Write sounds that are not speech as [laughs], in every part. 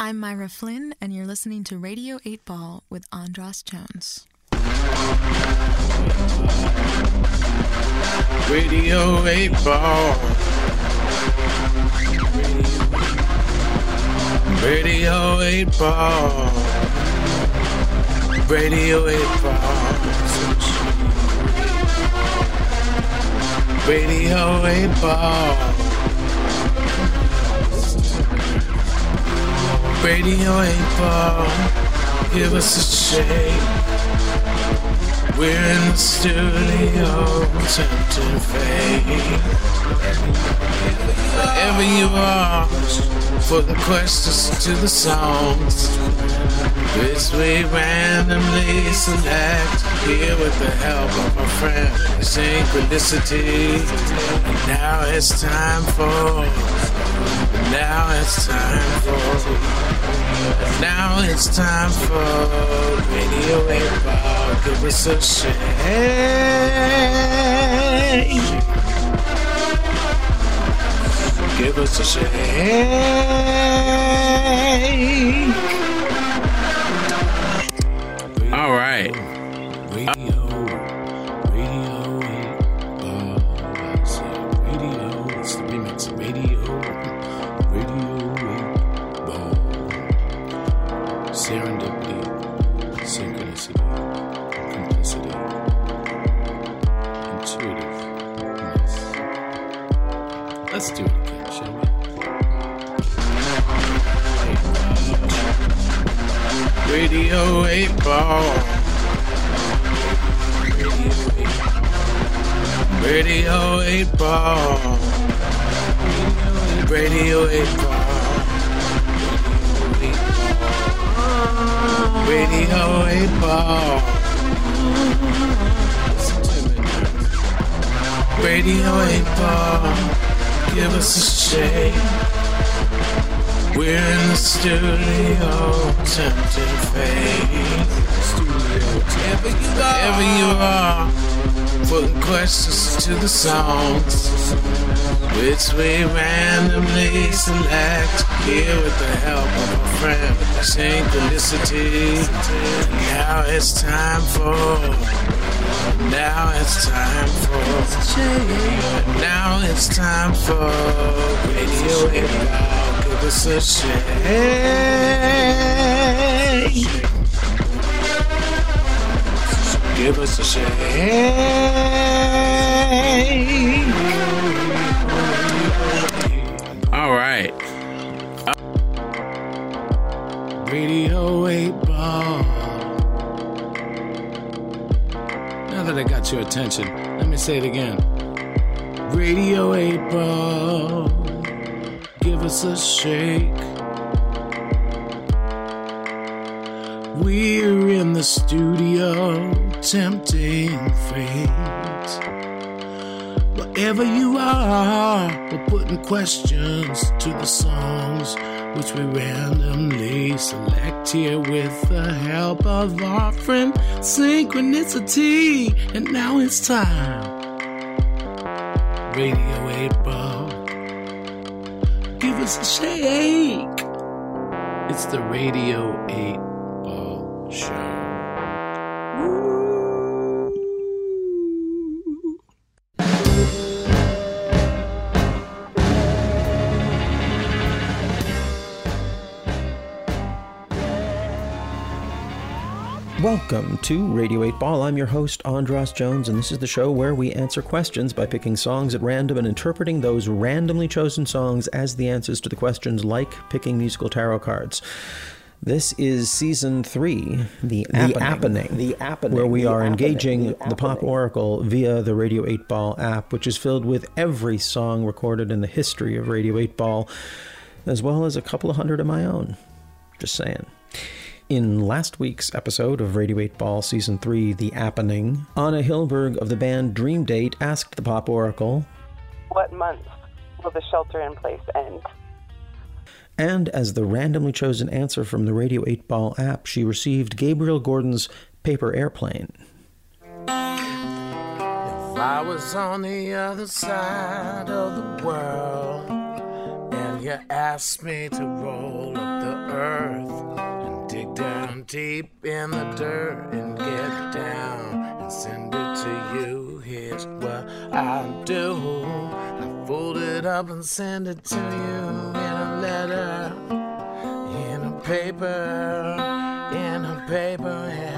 I'm Myra Flynn, and you're listening to Radio 8 Ball with Andras Jones. Radio 8 Ball. Radio 8 Ball. Radio 8 Ball. Radio 8 Ball. Radio 8 Ball. Give us a shake. We're in the studio, tempting fate. Wherever you are, for the questions to the songs, which we randomly select here with the help of our friend Synchronicity. Now it's time for, now it's time for, now it's time for Radio 8 Ball. Give us a shake. Give us a shake. All right. Ball. Radio 8 Ball. Radio 8 Ball. Radio 8 Ball. Give us a shake. We're in the studio, tempting fate. Wherever you are, putting questions to the songs, which we randomly select here with the help of a friend, Synchronicity. Now it's time for. Now it's time for. Now it's time for Radio 8 Ball. Give us a shake. Give us a shake. All right. Radio 8 Ball. Now that I got your attention, let me say it again. Radio 8 Ball. Give us a shake. We're in the studio, tempting fate. Wherever you are, we're putting questions to the songs which we randomly select here with the help of our friend Synchronicity. And now it's time. Radio 8 Ball. Give us a shake. It's the Radio 8 Ball Show. Welcome to Radio 8 Ball. I'm your host, Andras Jones, and this is the show where we answer questions by picking songs at random and interpreting those randomly chosen songs as the answers to the questions, like picking musical tarot cards. This is season three, the appening, the appening, where we are engaging the Pop Oracle via the Radio 8 Ball app, which is filled with every song recorded in the history of Radio 8 Ball, as well as a couple of hundred of my own. Just saying. In last week's episode of Radio 8 Ball Season 3, The Appening, Anna Hilberg of the band Dream Date asked the Pop Oracle, What month will the shelter in place end? And as the randomly chosen answer from the Radio 8 Ball app, she received Gabriel Gordon's Paper Airplane. If I was on the other side of the world and you asked me to roll up the earth deep in the dirt and get down and send it to you. Here's what I do I fold it up and send it to you in a letter, in a paper, in a paper airplane.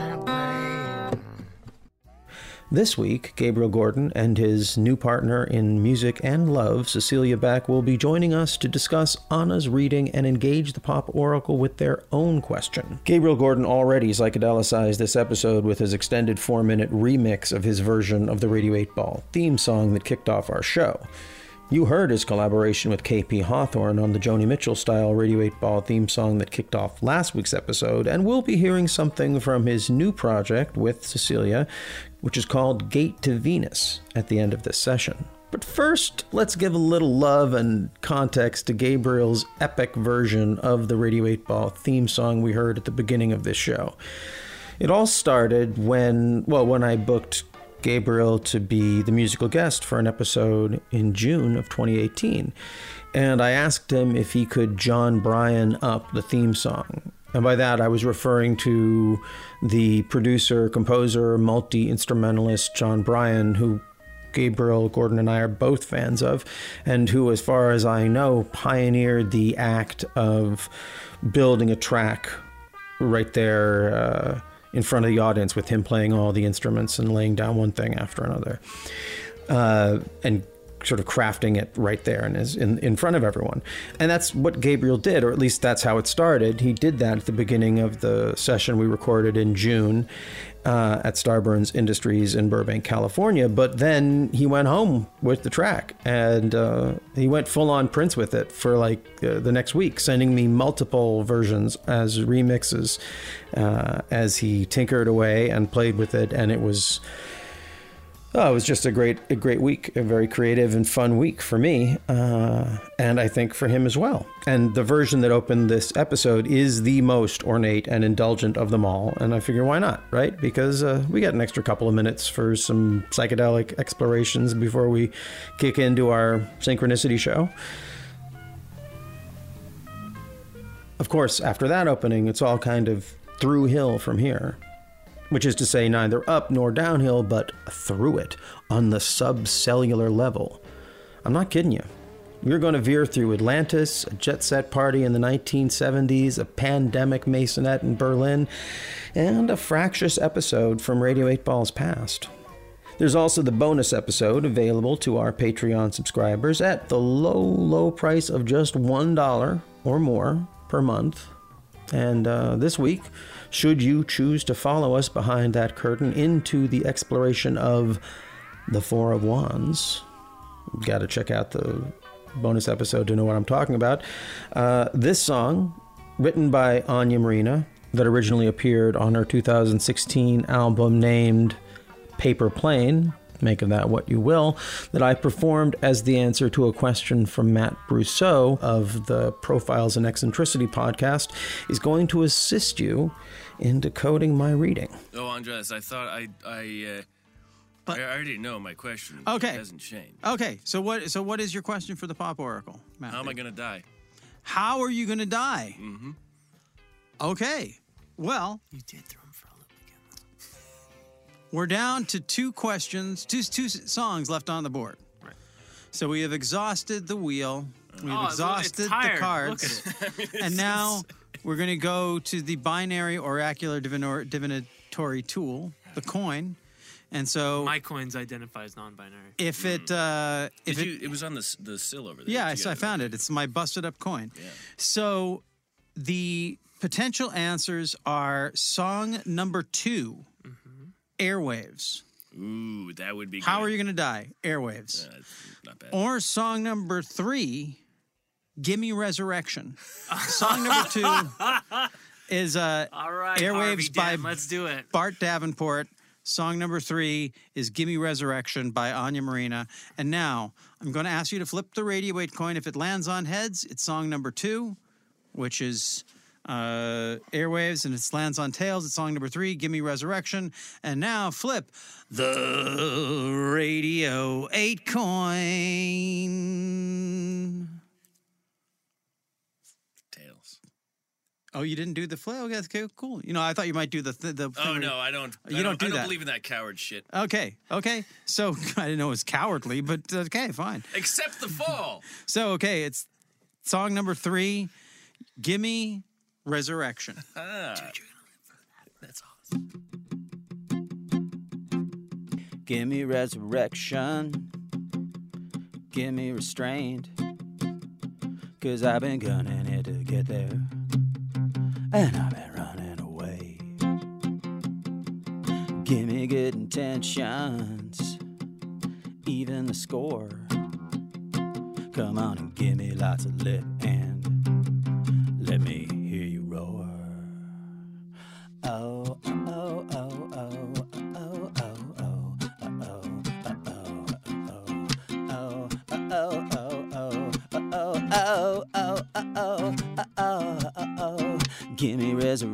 This week, Gabriel Gordon and his new partner in music and love, Cecilia Beck, will be joining us to discuss Anna's reading and engage the pop oracle with their own question. Gabriel Gordon already psychedelicized this episode with his extended four minute remix of his version of the Radio 8 Ball theme song that kicked off our show. You heard his collaboration with KP Hawthorne on the Joni Mitchell style Radio 8 Ball theme song that kicked off last week's episode, and we'll be hearing something from his new project with Cecilia, which is called Gate to Venus, at the end of this session. But first, let's give a little love and context to Gabriel's epic version of the Radio 8 Ball theme song we heard at the beginning of this show. It all started when, well, when I booked Gabriel to be the musical guest for an episode in June of 2018. And I asked him if he could John Bryan up the theme song. And by that, I was referring to the producer, composer, multi instrumentalist John Bryan, who Gabriel Gordon and I are both fans of, and who, as far as I know, pioneered the act of building a track right there. Uh, in front of the audience with him playing all the instruments and laying down one thing after another uh, and sort of crafting it right there and is in, in front of everyone. And that's what gabriel did or at least that's how it started. He did that at the beginning of the session we recorded in june uh, at Starburns Industries in Burbank, California. But then he went home with the track and uh, he went full on Prince with it for like uh, the next week, sending me multiple versions as remixes uh, as he tinkered away and played with it. And it was. Oh, it was just a great, a great week, a very creative and fun week for me, uh, and I think for him as well. And the version that opened this episode is the most ornate and indulgent of them all, and I figure why not, right? Because uh, we got an extra couple of minutes for some psychedelic explorations before we kick into our synchronicity show. Of course, after that opening, it's all kind of through hill from here which is to say neither up nor downhill, but through it on the subcellular level. I'm not kidding you. We're going to veer through Atlantis, a jet set party in the 1970s, a pandemic maisonette in Berlin, and a fractious episode from Radio 8 Ball's past. There's also the bonus episode available to our Patreon subscribers at the low, low price of just $1 or more per month. And uh, this week, should you choose to follow us behind that curtain into the exploration of the Four of Wands. Got to check out the bonus episode to know what I'm talking about. Uh, this song, written by Anya Marina, that originally appeared on her 2016 album named Paper Plane, make of that what you will, that I performed as the answer to a question from Matt Brousseau of the Profiles in Eccentricity podcast, is going to assist you in decoding my reading. Oh, Andras, I thought I I uh, But- I already know my question. Okay. It hasn't changed. Okay, so what? So what is your question for the Pop Oracle? Matthew? How am I gonna die? How are you going to die? Mm-hmm. Okay, well, You did throw him for a loop again. we're down to two questions, two two songs left on the board. Right. So we have exhausted the wheel. We've Oh, well, it's exhausted the tired. cards, Look [laughs] and now we're going to go to the binary oracular divinor- divinatory tool, the coin. And so, My coins identify as non-binary. if it uh, if Did it you? It was on the s- the sill over there. Yeah, I, so I found it. It's my busted up coin. Yeah. So the potential answers are song number 2 Airwaves. Ooh, that would be. How good. are you going to die? Airwaves. Uh, not bad. Or song number three, Gimme Resurrection. song number two [laughs] is uh, All right, Airwaves by Dent, let's do it. Bart Davenport. Song number three is Gimme Resurrection by Anya Marina. And now I'm going to ask you to flip the radio eight coin. If it lands on heads, it's song number two, which is uh, Airwaves. And if it lands on tails, it's song number three, Gimme Resurrection. And now flip the radio eight coin. Tails. Oh, you didn't do the flip? Okay, okay, cool. You know, I thought you might do the th- the. Oh thing no, I don't. You I don't do I don't that. believe in that coward shit. Okay, okay. So [laughs] I didn't know it was cowardly, but okay, fine. Except the fall. [laughs] So okay, it's song number three. Gimme resurrection. [laughs] Ah, That's awesome. Give me resurrection. Give me restraint. Cause I've been gunning it to get there. And I've been running away. Give me good intentions. Even the score. Come on and give me lots of lip and let me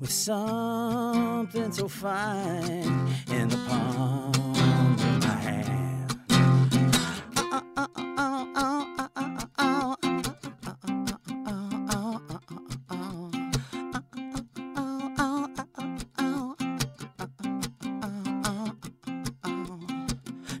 with something so fine in the palm of my hand.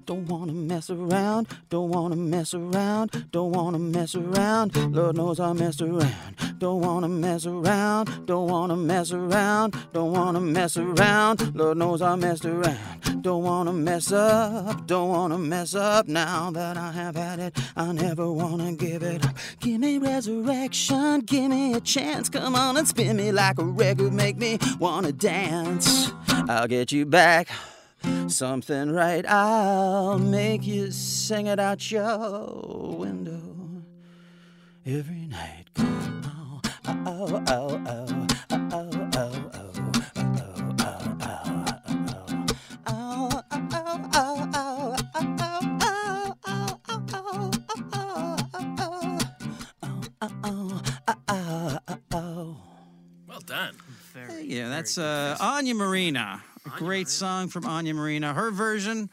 Don't wanna mess around, don't wanna mess around, don't wanna mess around. Lord knows I messed around. Don't wanna mess around, don't wanna mess around, don't wanna mess around. Lord knows I messed around. Don't wanna mess up, don't wanna mess up. Now that I have had it, I never wanna give it up. Give me resurrection, give me a chance. Come on and spin me like a record, make me wanna dance. I'll get you back something right. I'll make you sing it out your window every night. Well done. Yeah, that's uh, Anya Marina. A great song from Anya Marina. Her version,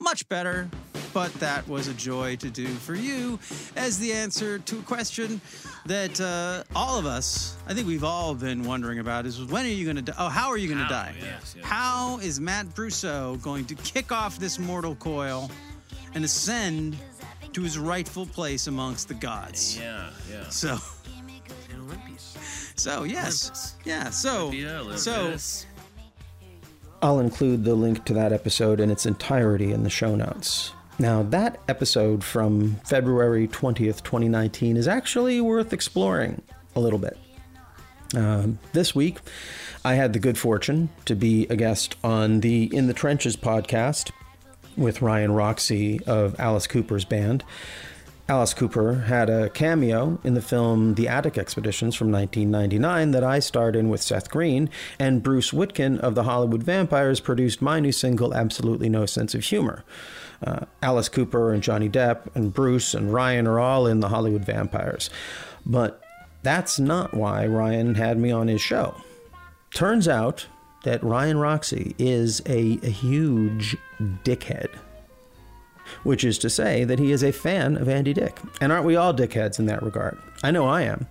much better but that was a joy to do for you as the answer to a question that uh, all of us, I think we've all been wondering about is when are you going to die? Oh, how are you going to die? yes, yes. How is Matt Brousseau going to kick off this mortal coil and ascend to his rightful place amongst the gods? Yeah, yeah. So, so yes, yeah. So, so I'll include the link to that episode in its entirety in the show notes. Now, that episode from February 20th, 2019 is actually worth exploring a little bit. Um, this week, I had the good fortune to be a guest on the In the Trenches podcast with Ryan Roxie of Alice Cooper's band. Alice Cooper had a cameo in the film The Attic Expeditions from 1999 that I starred in with Seth Green, and Bruce Witkin of the Hollywood Vampires produced my new single, Absolutely No Sense of Humor. Uh, Alice Cooper and Johnny Depp and Bruce and Ryan are all in the Hollywood Vampires. But that's not why Ryan had me on his show. Turns out that Ryan Roxie is a, a huge dickhead which is to say that he is a fan of Andy Dick. And aren't we all dickheads in that regard? I know I am.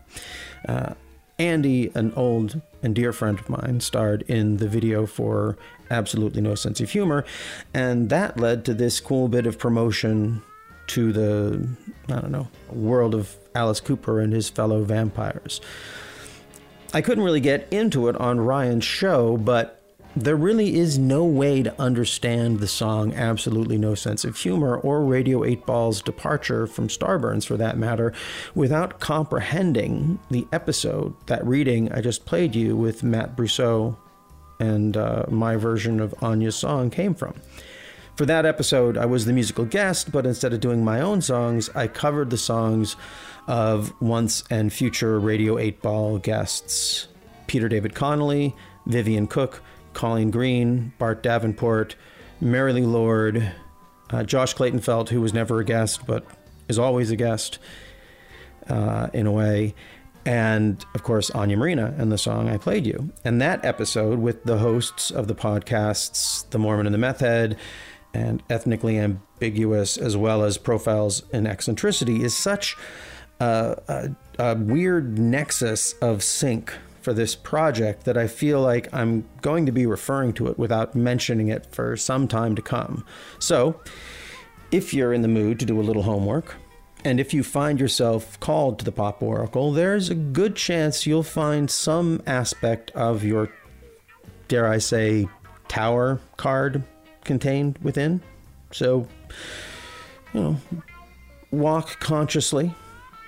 Uh, Andy, an old and dear friend of mine, starred in the video for Absolutely No Sense of Humor, and that led to this cool bit of promotion to the, I don't know, world of Alice Cooper and his fellow vampires. I couldn't really get into it on Ryan's show, but there really is no way to understand the song Absolutely No Sense of Humor or Radio 8 Ball's departure from Starburns for that matter without comprehending the episode, that reading I just played you with Matt Brousseau and uh, my version of Anya's song came from. For that episode, I was the musical guest, but instead of doing my own songs, I covered the songs of once and future Radio 8 Ball guests Peter David Connolly, Vivian Cook, Colleen Green, Bart Davenport, Mary Lou Lord, uh, Josh Clayton-Felt, who was never a guest but is always a guest uh, in a way, and of course Anya Marina and the song I played you. And that episode with the hosts of the podcasts, The Mormon and the Meth and Ethnically Ambiguous, as well as Profiles in Eccentricity, is such a, a, a weird nexus of sync for this project that I feel like I'm going to be referring to it without mentioning it for some time to come. So, if you're in the mood to do a little homework, and if you find yourself called to the Pop Oracle, there's a good chance you'll find some aspect of your, dare I say, tower card contained within. So, you know, walk consciously.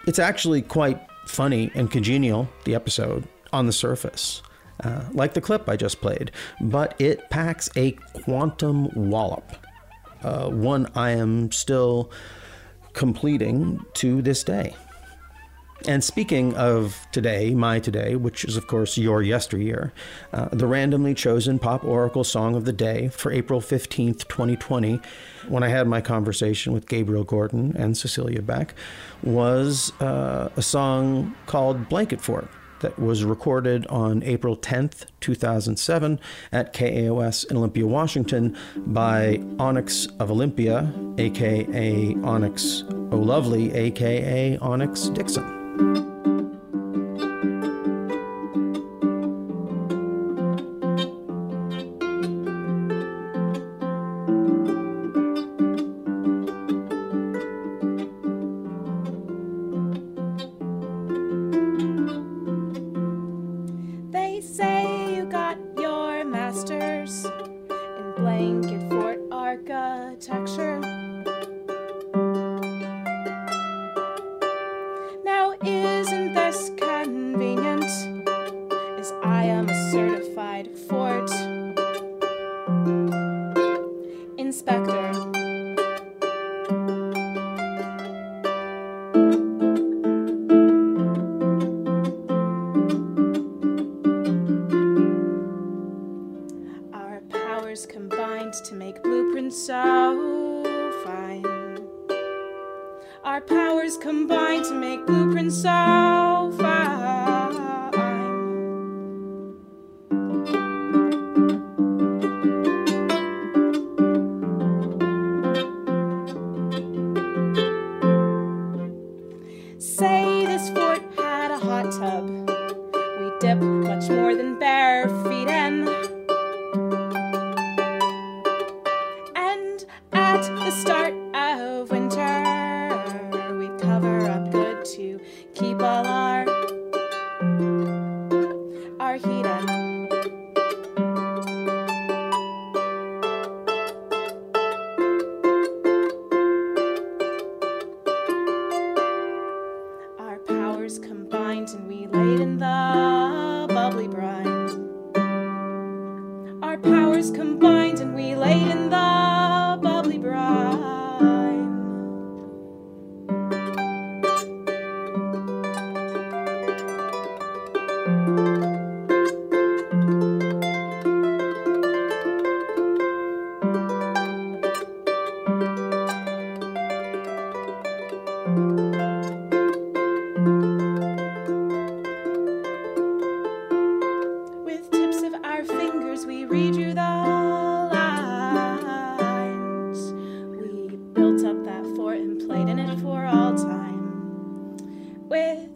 It's actually quite funny and congenial, the episode, on the surface. Uh, like the clip I just played, but it packs a quantum wallop. Uh, one I am still completing to this day. And speaking of today, my today, which is of course your yesteryear, uh, the randomly chosen Pop Oracle song of the day for April 15th, 2020, when I had my conversation with Gabriel Gordon and Cecilia Beck, was uh, a song called Blanket Fort that was recorded on April 10th, 2007 at KAOS in Olympia, Washington by Onyx of Olympia, aka Onyx O'Lovely, aka Onyx Dixon.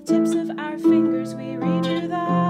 Tips of our fingers, we redrew the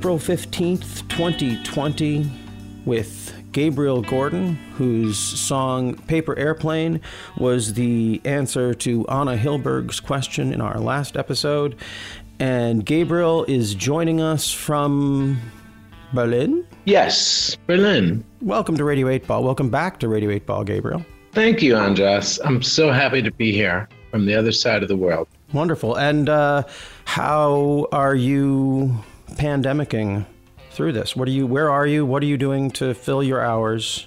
April 15th, 2020, with Gabriel Gordon, whose song Paper Airplane was the answer to Anna Hilberg's question in our last episode. And Gabriel is joining us from Berlin. Yes, Berlin. Welcome to Radio 8 Ball. Welcome back to Radio 8 Ball, Gabriel. Thank you, Andras. I'm so happy to be here from the other side of the world. Wonderful. And uh, how are you pandemicking through this? What are you? Where are you? What are you doing to fill your hours?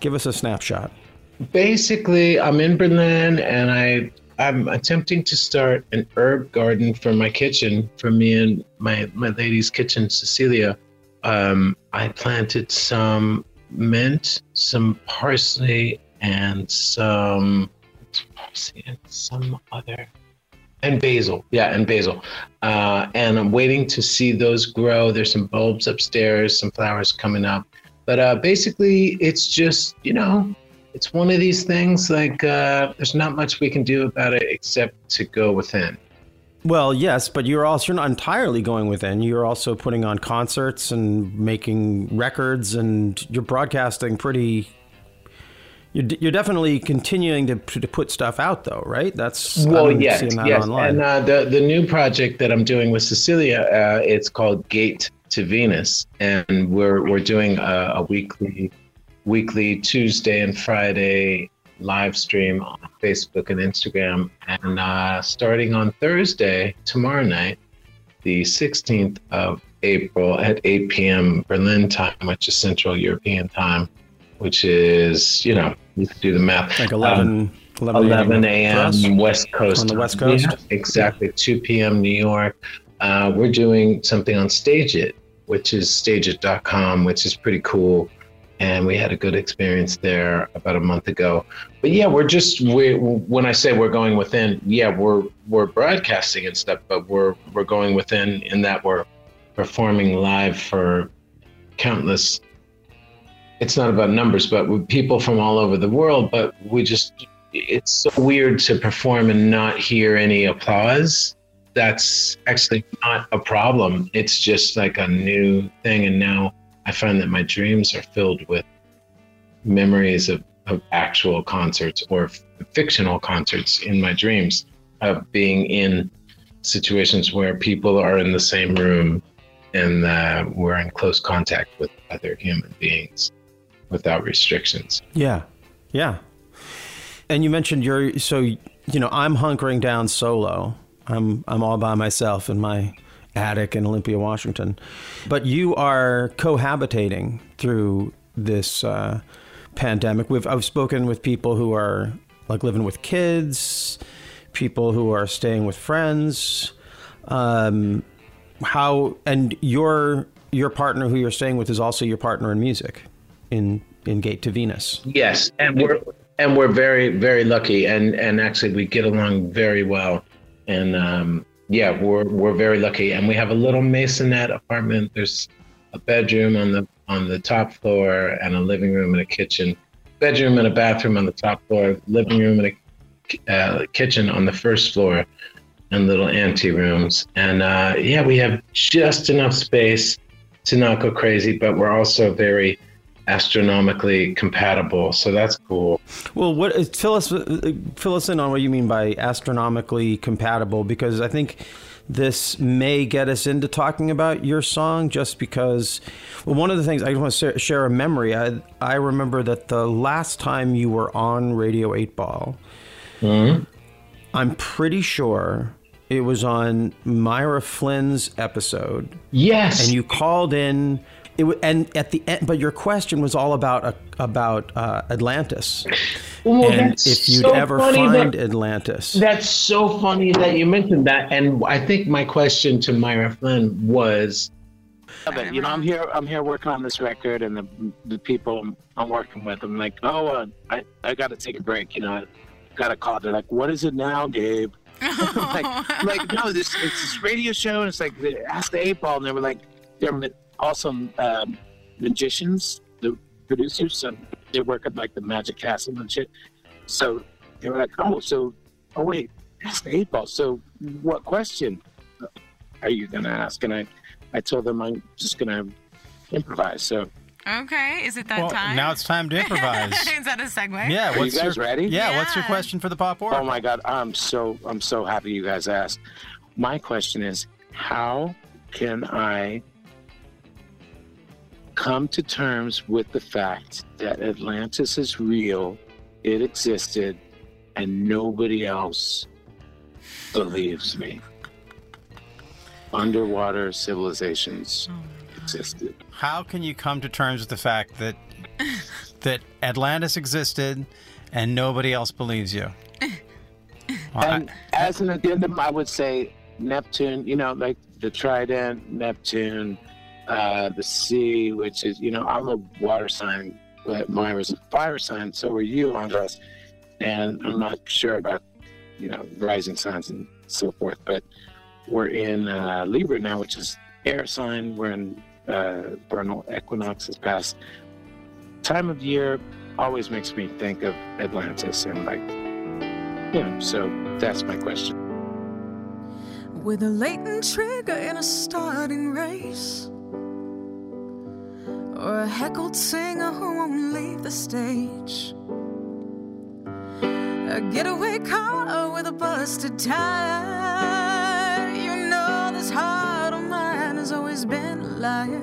Give us a snapshot. Basically, I'm in Berlin and I I'm attempting to start an herb garden for my kitchen for me and my my lady's kitchen, Cecilia. Um, I planted some mint, some parsley, and some parsley and some other and basil yeah and basil uh, and i'm waiting to see those grow there's some bulbs upstairs some flowers coming up but uh, basically it's just you know it's one of these things like uh, there's not much we can do about it except to go within Well, yes, but you're also you're not entirely going within. You're also putting on concerts and making records, and you're broadcasting pretty. You're, d- you're definitely continuing to, to put stuff out, though, right? That's well yes yes online. and uh, the the new project that i'm doing with cecilia uh, it's called gate to venus and we're we're doing a, a weekly weekly tuesday and friday live stream on facebook and instagram and uh, starting on thursday tomorrow night the 16th of april at 8 p.m berlin time which is central european time which is you know you can do the math like Um, 11, 11 a.m. West Coast. On the. West Coast? Yeah, exactly. 2 p.m. New York. Uh, we're doing something on Stage It, which is stageit.com, which is pretty cool. And we had a good experience there about a month ago. But yeah, we're just we when I say we're going within, yeah, we're we're broadcasting and stuff, but we're we're going within in that we're performing live for countless it's not about numbers, but with people from all over the world. But we just, it's so weird to perform and not hear any applause. That's actually not a problem. It's just like a new thing. And now I find that my dreams are filled with memories of, of actual concerts or f- fictional concerts in my dreams of being in situations where people are in the same room and uh, we're in close contact with other human beings without restrictions. Yeah, yeah. And you mentioned you're so you know I'm hunkering down solo. I'm I'm all by myself in my attic in Olympia, Washington. But you are cohabitating through this uh, pandemic. We've I've spoken with people who are like living with kids, people who are staying with friends. Um, how and your your partner who you're staying with is also your partner in music in in Gate to Venus. Yes, and we're and we're very very lucky, and and actually we get along very well, and um, yeah, we're we're very lucky, and we have a little maisonette apartment. There's a bedroom on the on the top floor, and a living room and a kitchen. Bedroom and a bathroom on the top floor. Living room and a uh, kitchen on the first floor, and little ante rooms. And uh, yeah, we have just enough space to not go crazy, but we're also very astronomically compatible. So that's cool. Well, what uh, fill us uh, fill us in on what you mean by astronomically compatible because I think this may get us into talking about your song just because well one of the things I want to share a memory I I remember that the last time you were on Radio 8 Ball I'm pretty sure it was on Myra Flynn's episode Yes. and you called in it, wa- and at the end but your question was all about uh, about uh, Atlantis Well, and that's if you'd so ever funny find that- Atlantis. That's so funny that you mentioned that. And I think my question to Myra Flynn was But you know, I'm here. I'm here working on this record, and the the people I'm working with, I'm like, oh, uh, I I got to take a break. You know, I got a call. They're like, what is it now, Gabe? [laughs] like, I'm like no, this it's this radio show, and it's like they ask the eight ball, and they were like, they're ma- also um, magicians, the producers, so they work at like the Magic Castle and shit. So they were like, oh, so oh wait, ask the eight ball. So what question? are you going to ask? And I, I told them I'm just going to improvise. So Okay, is it that Well, time? now it's time to improvise. [laughs] is that a segue? yeah, Are you what's guys your, ready? Yeah, what's your question for the pop Oh my God, I'm so I'm so happy you guys asked. My question is, how can I come to terms with the fact that Atlantis is real, it existed, and nobody else believes me? Underwater civilizations oh existed. How can you come to terms with the fact that [laughs] that Atlantis existed and nobody else believes you? [laughs] Well, I- And as an addendum, I would say Neptune, you know, like the Trident, Neptune, uh, the sea, which is, you know, I'm a water sign, but Myra's a fire sign. So are you, Andras. And I'm not sure about, you know, rising signs and so forth, but we're in uh, Libra now, which is air sign. We're in uh, vernal equinox has passed. Time of year always makes me think of Atlantis and like, you know, so that's my question. With a latent trigger in a starting race. Or a heckled singer who won't leave the stage. A getaway car with a busted tire. You know this heart of mine has always been a liar.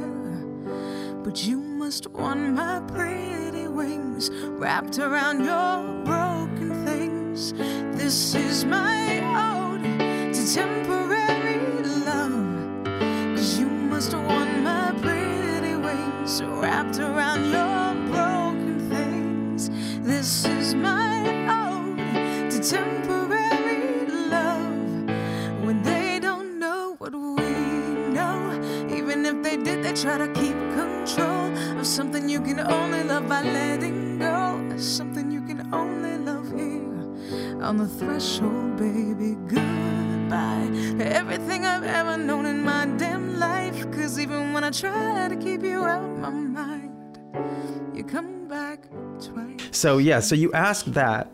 But you must want my pretty wings wrapped around your broken things. This is my ode to temporary wrapped around your broken things. This is my ode to temporary love. When they don't know what we know, even if they did, they try to keep control of something you can only love by letting go. Something you can only love here on the threshold, baby. Goodbye. Everything I've ever known in my damn life. Cause even when I try to keep you out my mind, you come back twice. So yeah, so you asked that.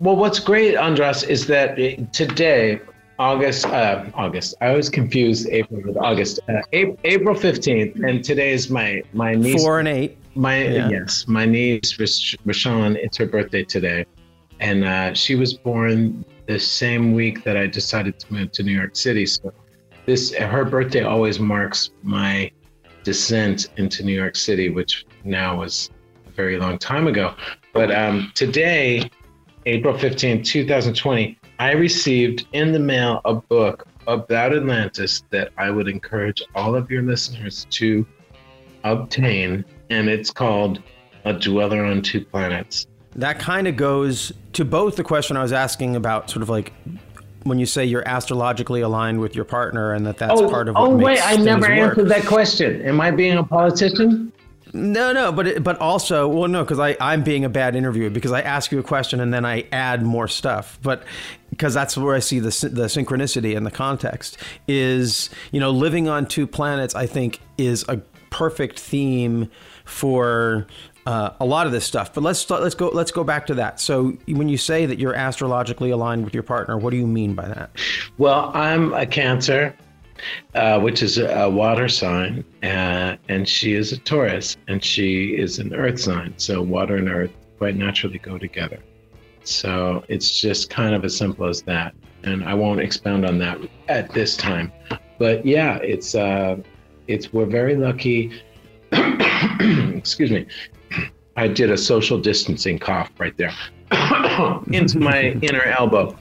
Well, what's great, Andras, is that today, August, uh, August. I always confuse April with August. Uh, April fifteenth, and today is my my niece. Four and eight. My Yeah. yes, my niece Rash- Rashawn. It's her birthday today, and uh, she was born the same week that I decided to move to New York City. So this her birthday always marks my descent into New York City, which now was a very long time ago. But um, today, April fifteenth, 2020, I received in the mail a book about Atlantis that I would encourage all of your listeners to obtain. And it's called A Dweller on Two Planets. That kind of goes to both the question I was asking about, sort of like when you say you're astrologically aligned with your partner, and that that's oh, part of oh, what oh makes wait, I never work. answered that question. Am I being a politician? No, no, but it, but also, well, no, because I I'm being a bad interviewer because I ask you a question and then I add more stuff, but because that's where I see the the synchronicity and the context is you know living on two planets. I think is a perfect theme for. Uh, a lot of this stuff, but let's let's go let's go back to that. So, when you say that you're astrologically aligned with your partner, what do you mean by that? Well, I'm a Cancer, uh, which is a water sign, uh, and she is a Taurus, and she is an Earth sign. So water and Earth quite naturally go together. So it's just kind of as simple as that. And I won't expound on that at this time. But yeah, it's uh, it's we're very lucky. [coughs] Excuse me. I did a social distancing cough right there [coughs] into my [laughs] inner elbow.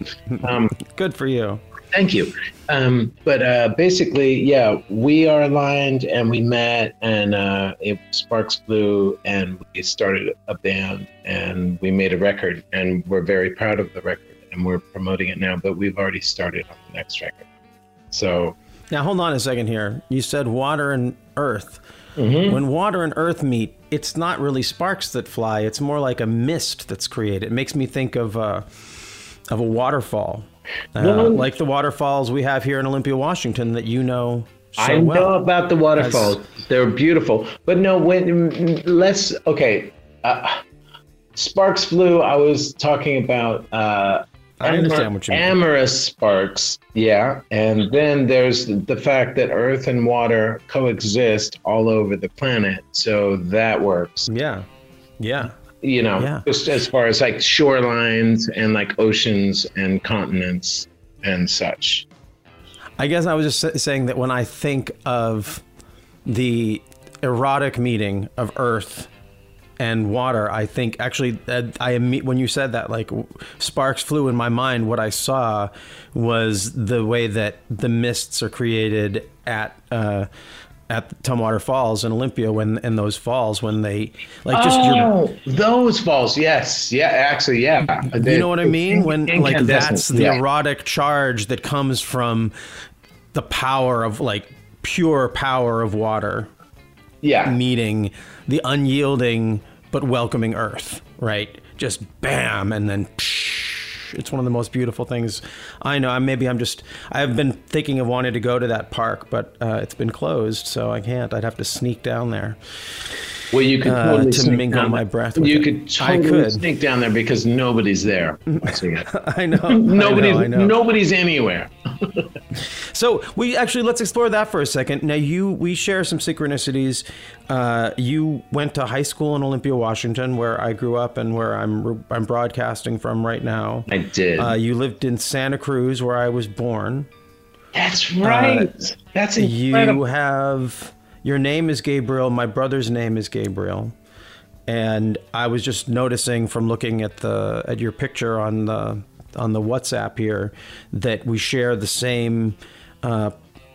Um, Good for you. Thank you. Um, but uh, basically, yeah, we are aligned and we met and uh, it sparks flew and we started a band and we made a record and we're very proud of the record and we're promoting it now, but we've already started on the next record. So Now, hold on a second here. You said water and earth. Mhm. When water and earth meet, it's not really sparks that fly. It's more like a mist that's created. It makes me think of uh, of a waterfall, uh, Well- like the waterfalls we have here in Olympia, Washington, that you know so I know well. about the waterfalls. They're beautiful. But no, when let's okay. Uh, Sparks flew. I was talking about uh, I understand what you mean. Amorous sparks, yeah. And then there's the fact that earth and water coexist all over the planet. So that works. Yeah. Yeah. You know, Yeah. just as far as like shorelines and like oceans and continents and such. I guess I was just saying that when I think of the erotic meeting of earth and water, I think actually I when you said that like sparks flew in my mind. What I saw was the way that the mists are created at. Uh, at Tumwater Falls in Olympia, when in those falls, when they like just your oh, those falls. Yes. Yeah. Actually, yeah. you know what I mean? When like that's the yeah. erotic charge that comes from the power of like pure power of water. Yeah. Meeting the unyielding but welcoming earth, right? Just bam and then psh, it's one of the most beautiful things I know. Maybe I'm just I've been thinking of wanting to go to that park, but uh, it's been closed, so I can't. I'd have to sneak down there. Well, you could uh, totally to sneak mingle down my breath. With You it. could I totally could. sneak down there because nobody's there. [laughs] [laughs] I know. nobody's I [laughs] know, I know. nobody's anywhere. So we actually let's explore that for a second. Now you we share some synchronicities. Uh, you went to high school in Olympia, Washington, where I grew up and where I'm I'm broadcasting from right now. I did. Uh, you lived in Santa Cruz, where I was born. That's right. That's incredible. You have your name is Gabriel. My brother's name is Gabriel, and I was just noticing from looking at the at your picture on the on the WhatsApp here that we share the same uh,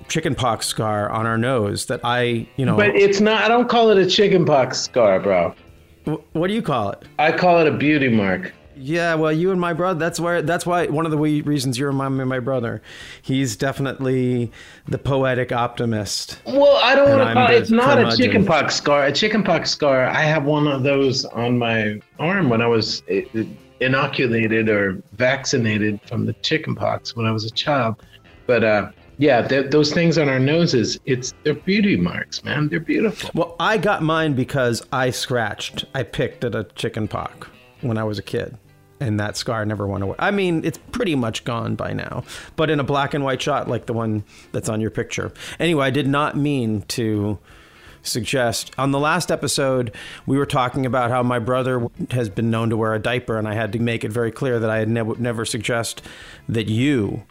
chickenpox scar on our nose. That I, you know, But it's not. I don't call it a chickenpox scar, bro. wh- what do you call it? I call it a beauty mark. Yeah, well, you and my brother. That's where. That's why one of the wee- reasons you remind me of my brother. He's definitely the poetic optimist. Well, I don't And want to I'm call the it. It's not a chickenpox scar. A chickenpox scar. I have one of those on my arm when I was eh, eh, inoculated or vaccinated from the chickenpox when I was a child. But uh, yeah, th- those things on our noses. It's they're beauty marks, man. They're beautiful. Well, I got mine because I scratched. I picked at a chicken pox when I was a kid. And that scar never went away. I mean, it's pretty much gone by now, but in a black and white shot like the one that's on your picture. Anyway, I did not mean to suggest. On the last episode, we were talking about how my brother has been known to wear a diaper, and I had to make it very clear that I had never, never suggest that you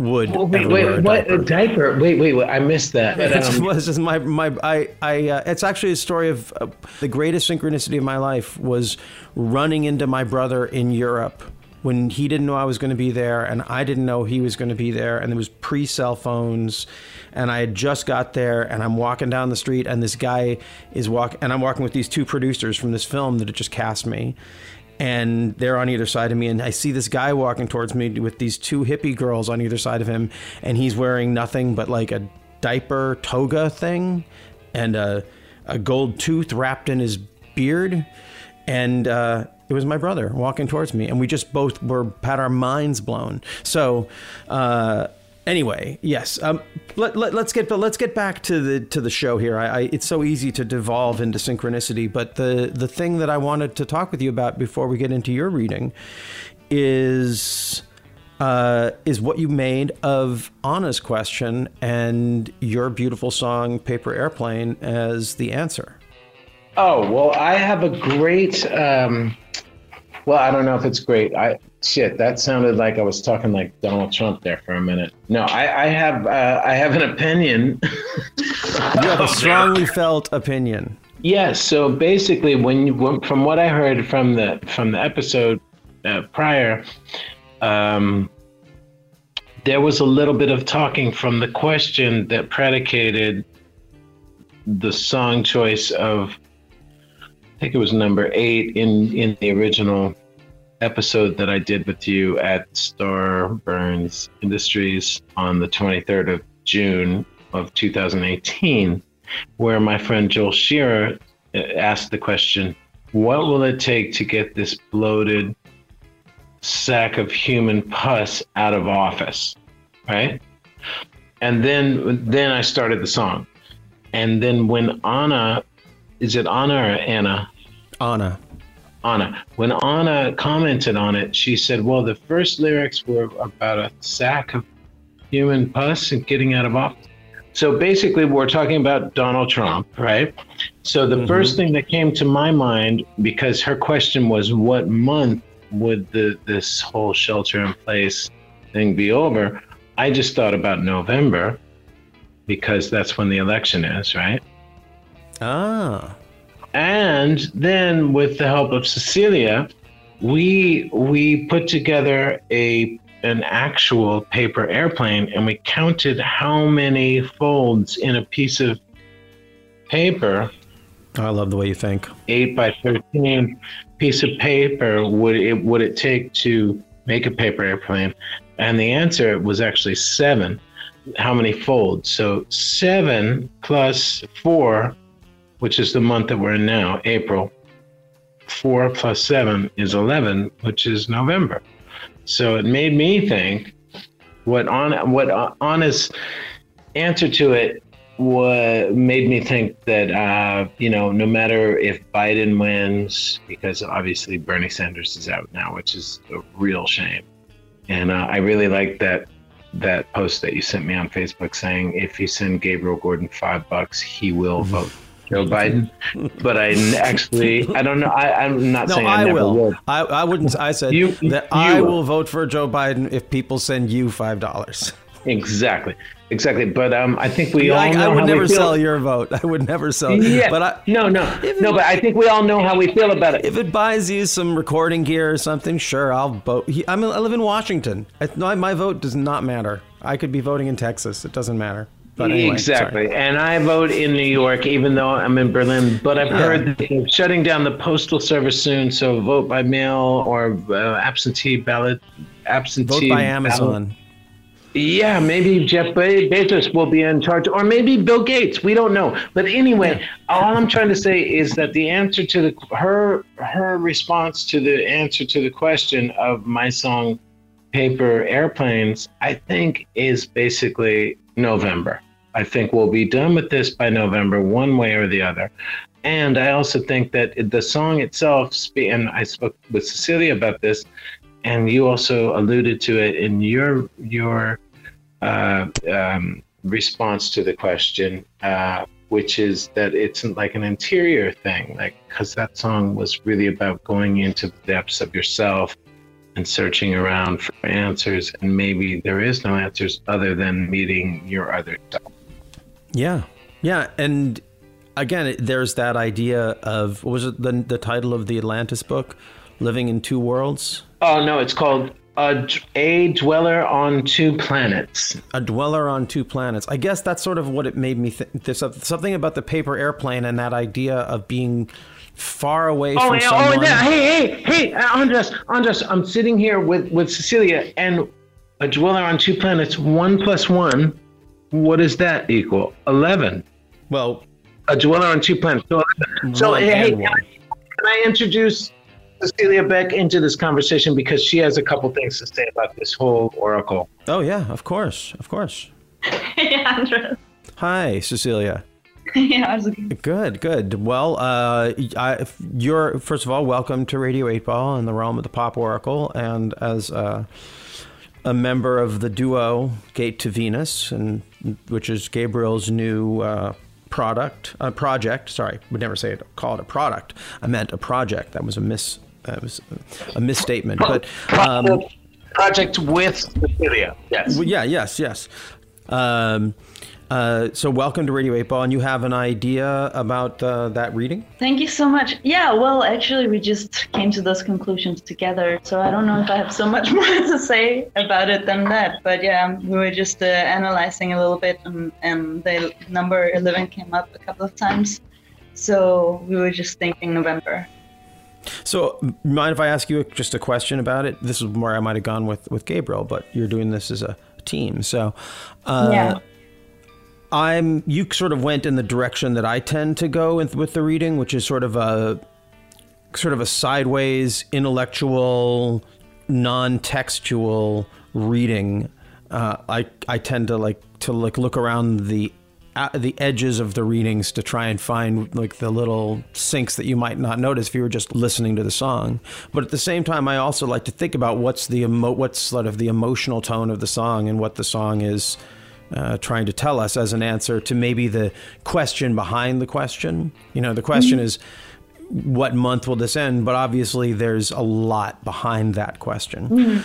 would. Oh, wait, ever wear a wait, what? diaper. A diaper? Wait, wait, wait. I missed that. [laughs] But, um, well, it's just my my I I. Uh, it's actually a story of uh, the greatest synchronicity of my life was running into my brother in Europe when he didn't know I was going to be there and I didn't know he was going to be there and it was pre cell phones and I had just got there and I'm walking down the street and this guy is walk and I'm walking with these two producers from this film that had just cast me and they're on either side of me. And i see this guy walking towards me with these two hippie girls on either side of him and he's wearing nothing but like a diaper toga thing and a, a gold tooth wrapped in his beard. And uh, it was my brother walking towards me and we just both were had our minds blown. So uh, anyway yes um, let, let, let's get but let's get back to the to the show here I, I it's so easy to devolve into synchronicity but the the thing that i wanted to talk with you about before we get into your reading is uh, is what you made of Anna's question and your beautiful song "Paper Airplane" as the answer. Oh well, I have a great. Um, well, I don't know if it's great. I shit. That sounded like I was talking like Donald Trump there for a minute. No, I, I have. Uh, I have an opinion. You have a [laughs] strongly felt opinion. Yes. So basically, when you, when- from what I heard from the from the episode uh, prior, um, there was a little bit of talking from the question that predicated the song choice of I think it was number eight in in the original episode that I did with you at Starburns Industries on the 23rd of June of 2018, where my friend Joel Shearer uh, asked the question, "What will it take to get this bloated sack of human pus out of office?" Right? And then then I started the song. And then when Anna, is it Anna or Anna? Anna. Anna. When Anna commented on it, she said, "Well, the first lyrics were about a sack of human pus and getting out of office." So basically, we're talking about Donald Trump, right? So the first thing that came to my mind, because her question was, "What month would the this whole shelter in place thing be over?" I just thought about November, because that's when the election is, right? Ah. And then with the help of Cecilia, we we put together a an actual paper airplane and we counted how many folds in a piece of paper. I love the way you think. Eight by thirteen piece of paper would it would it take to make a paper airplane? And the answer was actually seven. How many folds? So seven plus four which is the month that we're in now, April. Four plus seven is 11, which is November. So it made me think what on what Anna's answer to it what made me think that uh, you know no matter if Biden wins because obviously Bernie Sanders is out now, which is a real shame. And uh, I really like that that post that you sent me on Facebook saying if you send Gabriel Gordon five bucks, he will vote Joe Biden, but I actually I don't know. I, I'm not No, saying I, I, never will. would. I, I wouldn't. I said You- that you I will. will vote for Joe Biden if people send you five dollars. Exactly, exactly. But um, I think we all I, know I would how never we feel. sell your vote. I would never sell. Yeah, but I, no, no, no. But I think we all know how we feel about it. If it buys you some recording gear or something, sure, I'll vote. I'm, I live in Washington. I, my, my vote does not matter. I could be voting in Texas. It doesn't matter. But anyway, exactly. sorry. And I vote in New York, even though I'm in Berlin. But I've Yeah. heard that they're shutting down the postal service soon. So vote by mail or uh, absentee ballot. Absentee Vote by ballot. Amazon. Yeah, maybe Jeff Be- Bezos will be in charge, or maybe Bill Gates. We don't know. But anyway, all I'm trying to say is that the answer to the her her response to the answer to the question of my song "Paper Airplanes," I think is basically November. I think we'll be done with this by November, one way or the other. And I also think that the song itself, and I spoke with Cecilia about this, and you also alluded to it in your your uh, um, response to the question, uh, which is that it's like an interior thing, like because that song was really about going into the depths of yourself and searching around for answers, and maybe there is no answers other than meeting your other self. Yeah, yeah, and again, there's that idea of what was it the the title of the Atlantis book, "Living in Two Worlds." Oh no, it's called a, a dweller on two planets. A dweller on two planets. I guess that's sort of what it made me think. There's some- something about the paper airplane and that idea of being far away Oh, from yeah, oh, someone. oh, yeah. Hey, hey, hey, Andras, Andras, I'm sitting here with, with Cecilia and a dweller on two planets, one plus one. What does that equal? 11. Well, a dweller on two planets. So, so hey, can. I, can I introduce Cecilia Beck into this conversation because she has a couple things to say about this whole oracle. Oh yeah, of course, of course. [laughs] Hey, Andras. Hi, Cecilia. [laughs] yeah, how's it going? Good, good. Well, uh, I, you're first of all welcome to Radio Eight Ball in the realm of the Pop Oracle, and as uh, a member of the duo Gate to Venus, and which is Gabriel's new uh, product, uh, project. Sorry, would never say it. Call it a product. I meant a project. That was a miss. That was a misstatement. But um, Project with Cecilia. Yes. well, yeah, yes, yes. Um, uh, so welcome to Radio 8 Ball, and you have an idea about uh, that reading? Thank you so much. Yeah, well, actually, we just came to those conclusions together. So I don't know if I have so much [laughs] more to say about it than that. But yeah, we were just uh, analyzing a little bit, and, and the number 11 came up a couple of times. So we were just thinking November. So, mind if I ask you just a question about it? This is where I might have gone with, with Gabriel, but you're doing this as a team. So, uh, Yeah. I'm you sort of went in the direction that I tend to go with, the reading, which is sort of a sort of a sideways intellectual, non-textual reading. Uh, I I tend to like to like look around the the edges of the readings to try and find like the little sinks that you might not notice if you were just listening to the song. But at the same time, I also like to think about what's the emo- what's sort of the emotional tone of the song and what the song is uh, trying to tell us as an answer to maybe the question behind the question. You know, the question Mhm. is what month will this end? But obviously, there's a lot behind that question.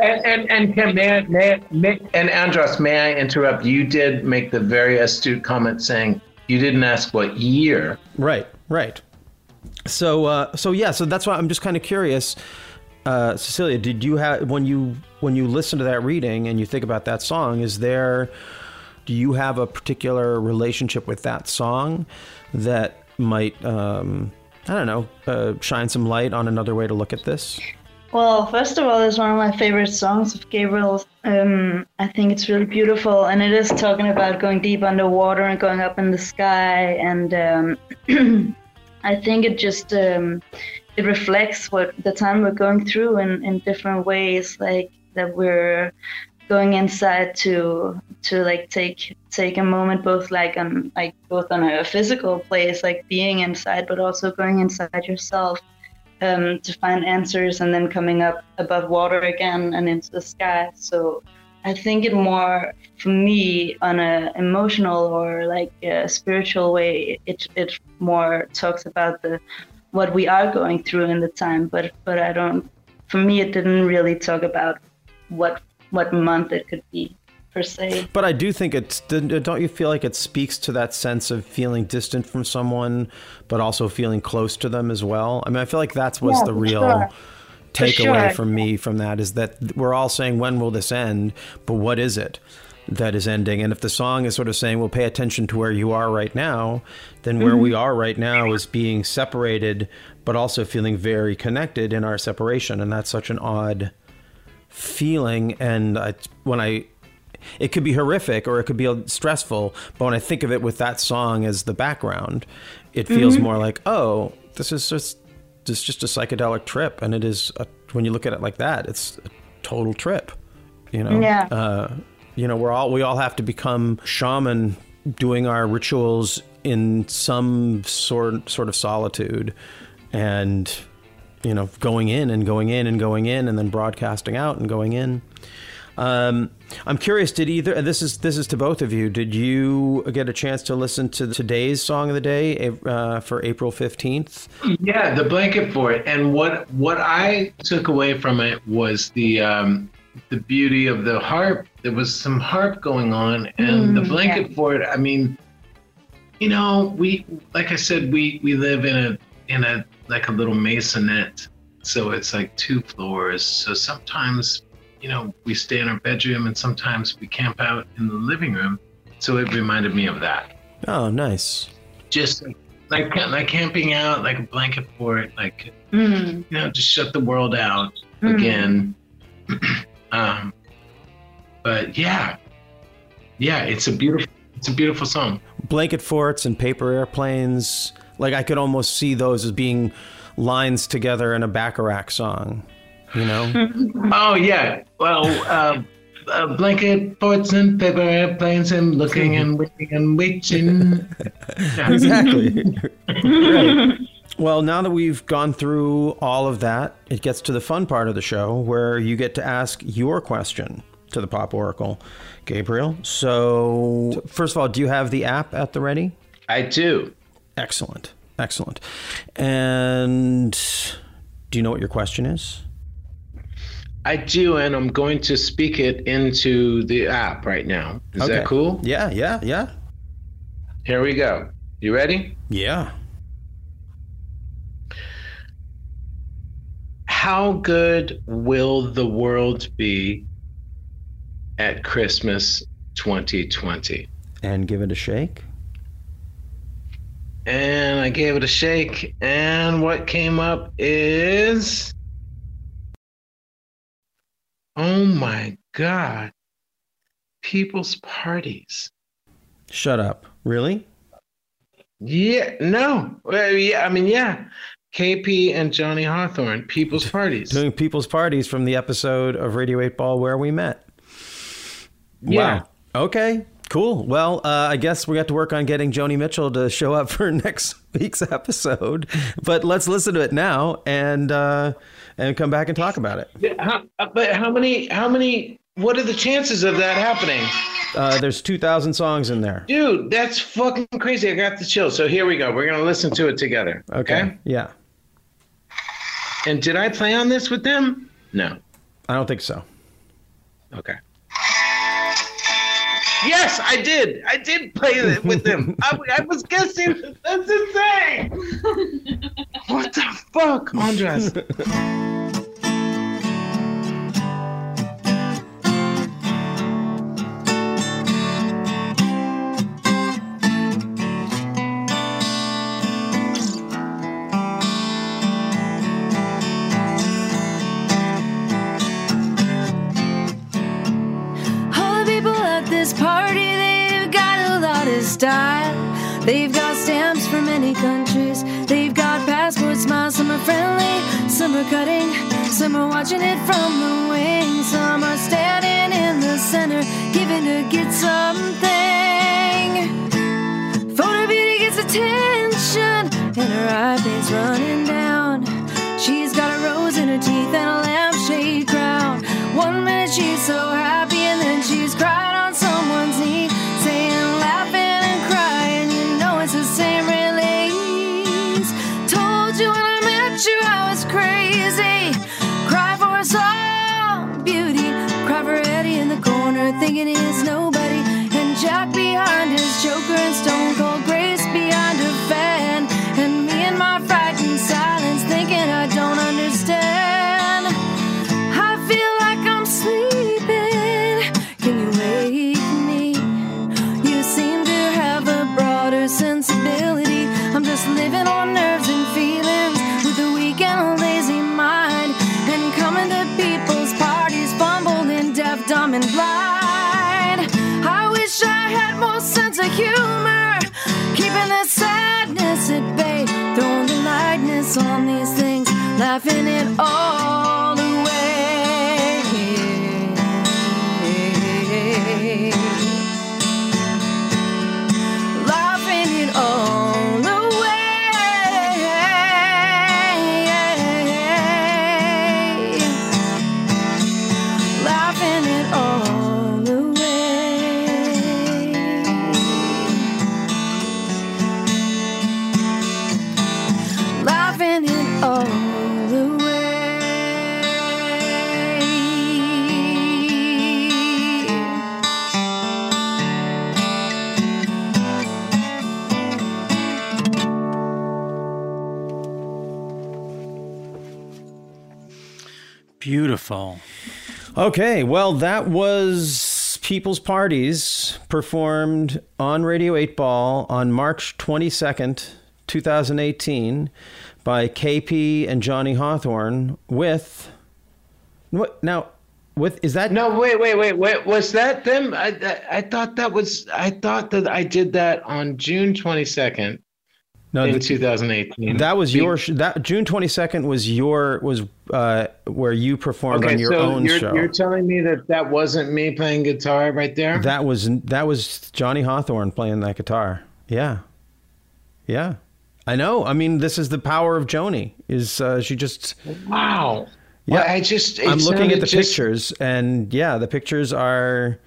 And and and Kim, may I, may, I- may and Andras, may I interrupt? You did make the very astute comment saying you didn't ask what year. Right, right. So, uh, so yeah, so that's why I'm just kind of curious, uh, Cecilia. Did you have when you when you listen to that reading and you think about that song? Is there do you have a particular relationship with that song that might um, I don't know uh, shine some light on another way to look at this? Well, first of all, it's one of my favorite songs of Gabriel's. Um, I think it's really beautiful, and it is talking about going deep underwater and going up in the sky. And um, [clears throat] I think it just um, it reflects what the time we're going through in, in different ways, like that we're going inside to to like take take a moment both like on like both on a physical place like being inside but also going inside yourself um, to find answers and then coming up above water again and into the sky. So I think it more for me on a emotional or like a spiritual way. It it more talks about the what we are going through in the time, but but I don't. For me, it didn't really talk about what what month it could be per se. But I do think it's don't you feel like it speaks to that sense of feeling distant from someone, but also feeling close to them as well. I mean, I feel like that's what's Yeah, the real sure. For takeaway sure. from me from that is that we're all saying when will this end, but what is it that is ending? And if the song is sort of saying, "Well, pay attention to where you are right now," then where Mhm. we are right now is being separated, but also feeling very connected in our separation, and that's such an odd feeling and I, when i it could be horrific or it could be stressful but when i think of it with that song as the background it feels Mhm. more like oh this is just this is just a psychedelic trip and it is a, when you look at it like that it's a total trip you know Yeah. uh, you know we're all we all have to become shaman doing our rituals in some sort sort of solitude and you know going in and going in and going in and then broadcasting out and going in um, I'm curious. Did either and this is this is to both of you? Did you get a chance to listen to today's song of the day uh, for April fifteenth? Yeah, the blanket for it. And what what I took away from it was the um, the beauty of the harp. There was some harp going on, and the Mm, blanket yeah. for it. I mean, you know, we like I said, we we live in a in a like a little maisonette, so it's like two floors. So sometimes, you know, we stay in our bedroom, and sometimes we camp out in the living room. So it reminded me of that. Oh, nice. Just like like camping out, like a blanket for it, like Mm. you know, just shut the world out Mm. again. [clears throat] um, but yeah, yeah, it's a beautiful, it's a beautiful song. Blanket forts and paper airplanes. Like I could almost see those as being lines together in a Bacharach song. You know. [laughs] oh yeah, well, uh, uh, blanket forts and paper airplanes and looking and waiting and waiting. [laughs] exactly. [laughs] right. Well, now that we've gone through all of that, it gets to the fun part of the show where you get to ask your question to the Pop Oracle, Gabriel. So, first of all, do you have the app at the ready? I do. Excellent. Excellent. And do you know what your question is? I do, and I'm going to speak it into the app right now. Is Okay. that cool? Yeah, yeah, yeah. Here we go. You ready? Yeah. How good will the world be at Christmas 2020? And give it a shake. And I gave it a shake, and what came up is. Oh my God. People's parties. Shut up. Really? Yeah, no. Well, yeah, I mean, yeah. KP and Johnny Hawthorne, People's Parties. Doing people's parties from the episode of Radio 8 Ball where we met. Yeah. Wow. Okay. Cool. Well, uh, I guess we got to work on getting Joni Mitchell to show up for [laughs] next week's episode. But let's listen to it now and uh, and come back and talk about it. How, but how many? How many? What are the chances of that happening? Uh, there's 2,000 songs in there. Dude, that's fucking crazy. I got the chill. So here we go. We're gonna listen to it together. Okay. Yeah. And did I play on this with them? No. I don't think so. Okay. Yes, I did. I did play it [laughs] with them. I, I was guessing. That's insane. [laughs] what the fuck, Andras? [laughs] style. They've got stamps from many countries. They've got passport smiles. Some are friendly, some are cutting, some are watching it from the wings. Some are standing in the center, giving to get something. Photo beauty gets attention, and her eye paint's running down. She's got a rose in her teeth and a lampshade crown. One minute she's so laughing it all Beautiful. Okay, well, that was People's Parties performed on Radio 8 Ball on March 22nd, 2018 by KP and Johnny Hawthorne with what now with is that No, wait, wait, wait, wait. Was that them? I, I, I thought that was. I thought that I did that on June twenty second. No, in the- 2018. that was your that June 22nd was your was uh where you performed Okay, on your so own you're, show. you're telling me that that wasn't me playing guitar right there? That was that was Johnny Hawthorne playing that guitar. Yeah, yeah. I know. I mean, this is the power of Joni. Is uh, she just? Wow. Yeah, Well, I just- I'm looking at the just- pictures, and yeah, the pictures are.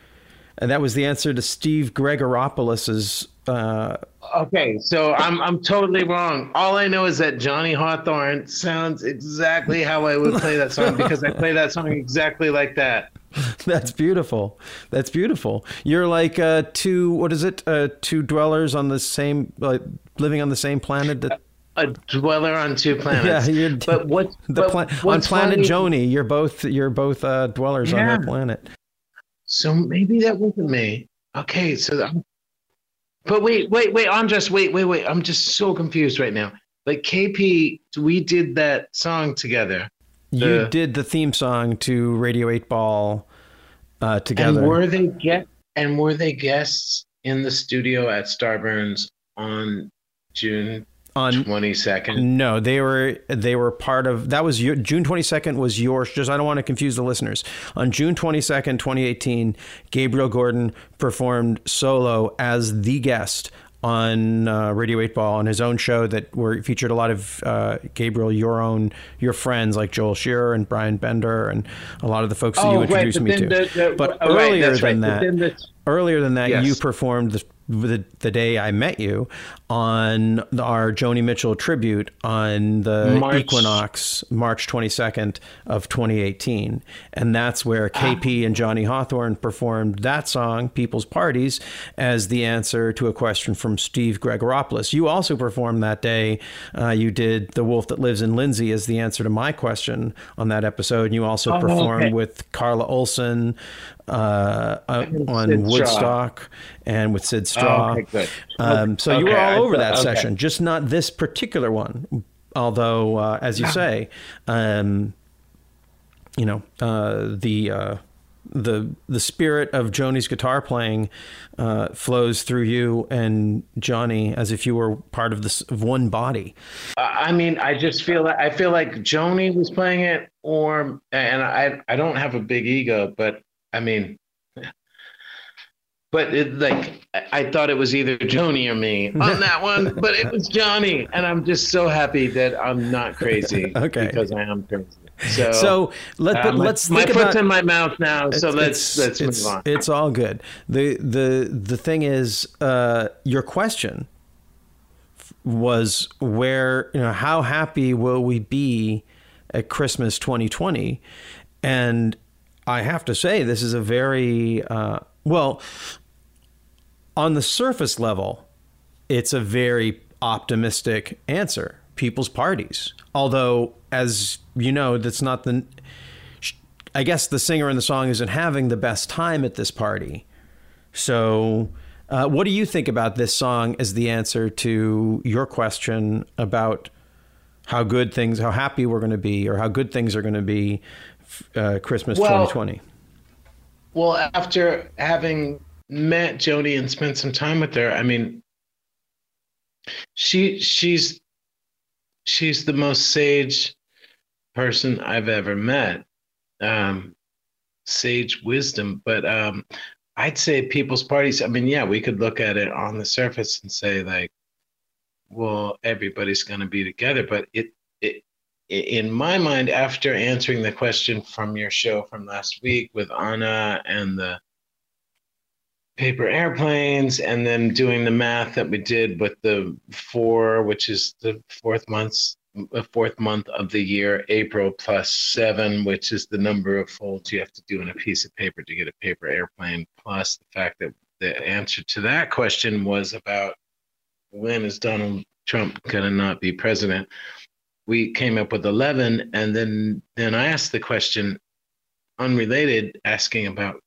And that was the answer to Steve Gregoropoulos's. Uh, Okay, so I'm I'm totally wrong. All I know is that Johnny Hawthorne sounds exactly how I would play that song because I play that song exactly like that. [laughs] that's beautiful. That's beautiful. You're like uh, two. What is it? Uh, two dwellers on the same, like living on the same planet. That, A dweller on two planets. Yeah, you're, [laughs] but what [laughs] the but pla- on planet funny- Joni? You're both you're both uh, dwellers on that planet. So maybe that wasn't me. Okay, so I'm, but wait, wait, wait, Andras, wait, wait, wait. I'm just so confused right now. Like KP, we did that song together. You did the theme song to Radio Eight Ball uh, together. And were they get and were they guests in the studio at Starburns on June on twenty second. No, they were they were part of that was your June twenty second was yours. Just I don't want to confuse the listeners. On June twenty second, twenty eighteen, Gabriel Gordon performed solo as the guest on uh, Radio 8 Ball on his own show that were featured a lot of uh, Gabriel, your own, your friends like Joel Shearer and Brian Bender and a lot of the folks that Oh, you introduced but me to. the- the- but oh, earlier right, than but that, then the- earlier than that, you performed the, the the day I met you on our Joni Mitchell tribute on the March- equinox, March 22nd of 2018, and that's where KP and Johnny Hawthorne performed that song, "People's Parties," as the answer to a question from Steve Gregoropoulos. You also performed that day. Uh, you did "The Wolf That Lives in Lindsay" as the answer to my question on that episode. And you also Oh, performed okay. with Carla Olson uh, on. Woodstock and with Syd Straw. Oh, okay. Um, so you were all over that okay. session, just not this particular one. Although, uh, as you say, um, you know uh, the uh, the the spirit of Joni's guitar playing uh, flows through you and Johnny as if you were part of this of one body. I mean, I just feel like I feel like Joni was playing it, or and I I don't have a big ego, but I mean, but it like I thought it was either Joni or me [laughs] on that one, but it was Johnny, and I'm just so happy that I'm not crazy. [laughs] Okay. because I am crazy. So So let, my- let's my foot's about, in my mouth now, so let's let's move on. It's all good. the the The thing is, uh, your question was where you know how happy will we be at Christmas 2020, and I have to say this is a very uh, well on the surface level, it's a very optimistic answer. People's parties, although as you know, that's not the I guess the singer in the song isn't having the best time at this party. So, uh, what do you think about this song as the answer to your question about how good things, how happy we're going to be, or how good things are going to be uh, Christmas Well- 2020? Well, after having met Joni and spent some time with her, I mean, she she's she's the most sage person I've ever met. Um, sage wisdom, but um, I'd say people's parties. I mean, yeah, we could look at it on the surface and say like, well, everybody's going to be together, but it in my mind, after answering the question from your show from last week with Anna and the paper airplanes, and then doing the math that we did with the four, which is the fourth month's the fourth month of the year, April plus seven, which is the number of folds you have to do in a piece of paper to get a paper airplane, plus the fact that the answer to that question was about when is Donald Trump going to not be president we came up with 11 and then then i asked the question unrelated asking about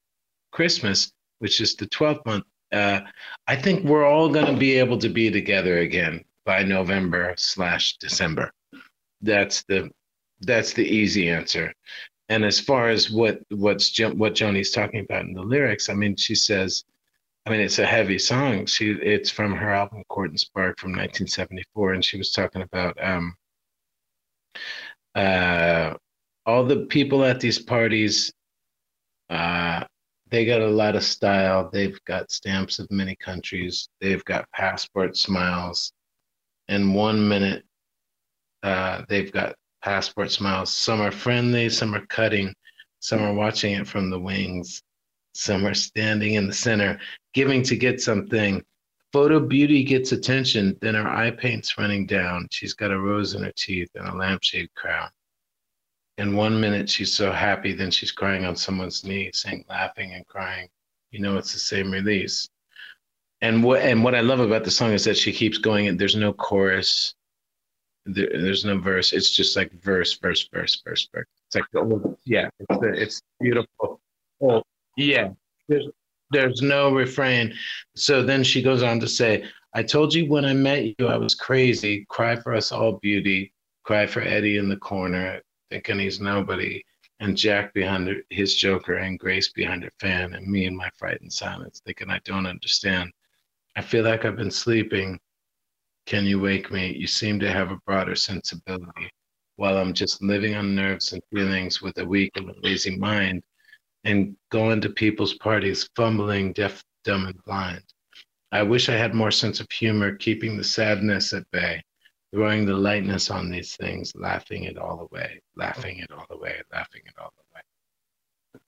christmas which is the 12th month. Uh, i think we're all going to be able to be together again by november slash december. That's the that's the easy answer. And as far as what what's Jo- what joni's talking about in the lyrics i mean she says I mean, it's a heavy song. She, it's from her album Court and Spark from 1974, and she was talking about um, uh, all the people at these parties. Uh, they got a lot of style. They've got stamps of many countries. They've got passport smiles. And one minute, uh, they've got passport smiles. Some are friendly, some are cutting, some are watching it from the wings, some are standing in the center, giving to get something. Photo beauty gets attention, then her eye paint's running down. She's got a rose in her teeth and a lampshade crown. In one minute, she's so happy, then she's crying on someone's knee, saying, laughing and crying. You know, it's the same release. And what and what I love about the song is that she keeps going, and there's no chorus, there, there's no verse. It's just like verse, verse, verse, verse, verse. It's like, yeah, it's it's beautiful. Oh, yeah. There's there's no refrain. So then she goes on to say, I told you when I met you I was crazy. Cry for us all, beauty. Cry for Eddie in the corner, thinking he's nobody. And Jack behind his joker, and Grace behind her fan, and me in my frightened silence, thinking I don't understand. I feel like I've been sleeping. Can you wake me? You seem to have a broader sensibility. While I'm just living on nerves and feelings with a weak and lazy mind and going to people's parties, fumbling, deaf, dumb, and blind. I wish I had more sense of humor, keeping the sadness at bay, throwing the lightness on these things, laughing it all away, laughing it all away, laughing it all away.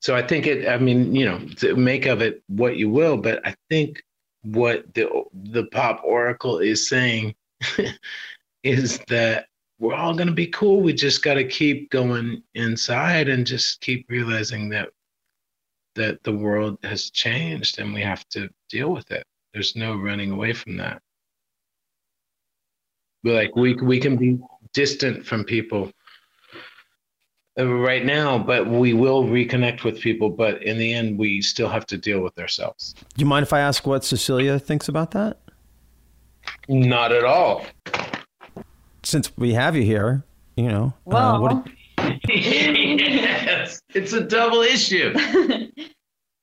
So I think it, I mean, you know, make of it what you will, but I think what the the pop oracle is saying [laughs] is that we're all going to be cool. We just got to keep going inside and just keep realizing that that the world has changed and we have to deal with it. There's no running away from that. We're like we we can be distant from people uh, right now, but we will reconnect with people. But in the end, we still have to deal with ourselves. Do you mind if I ask what Cecilia thinks about that? Not at all. Since we have you here, you know. uh, Well, what, yes, [laughs] it's a double issue. [laughs]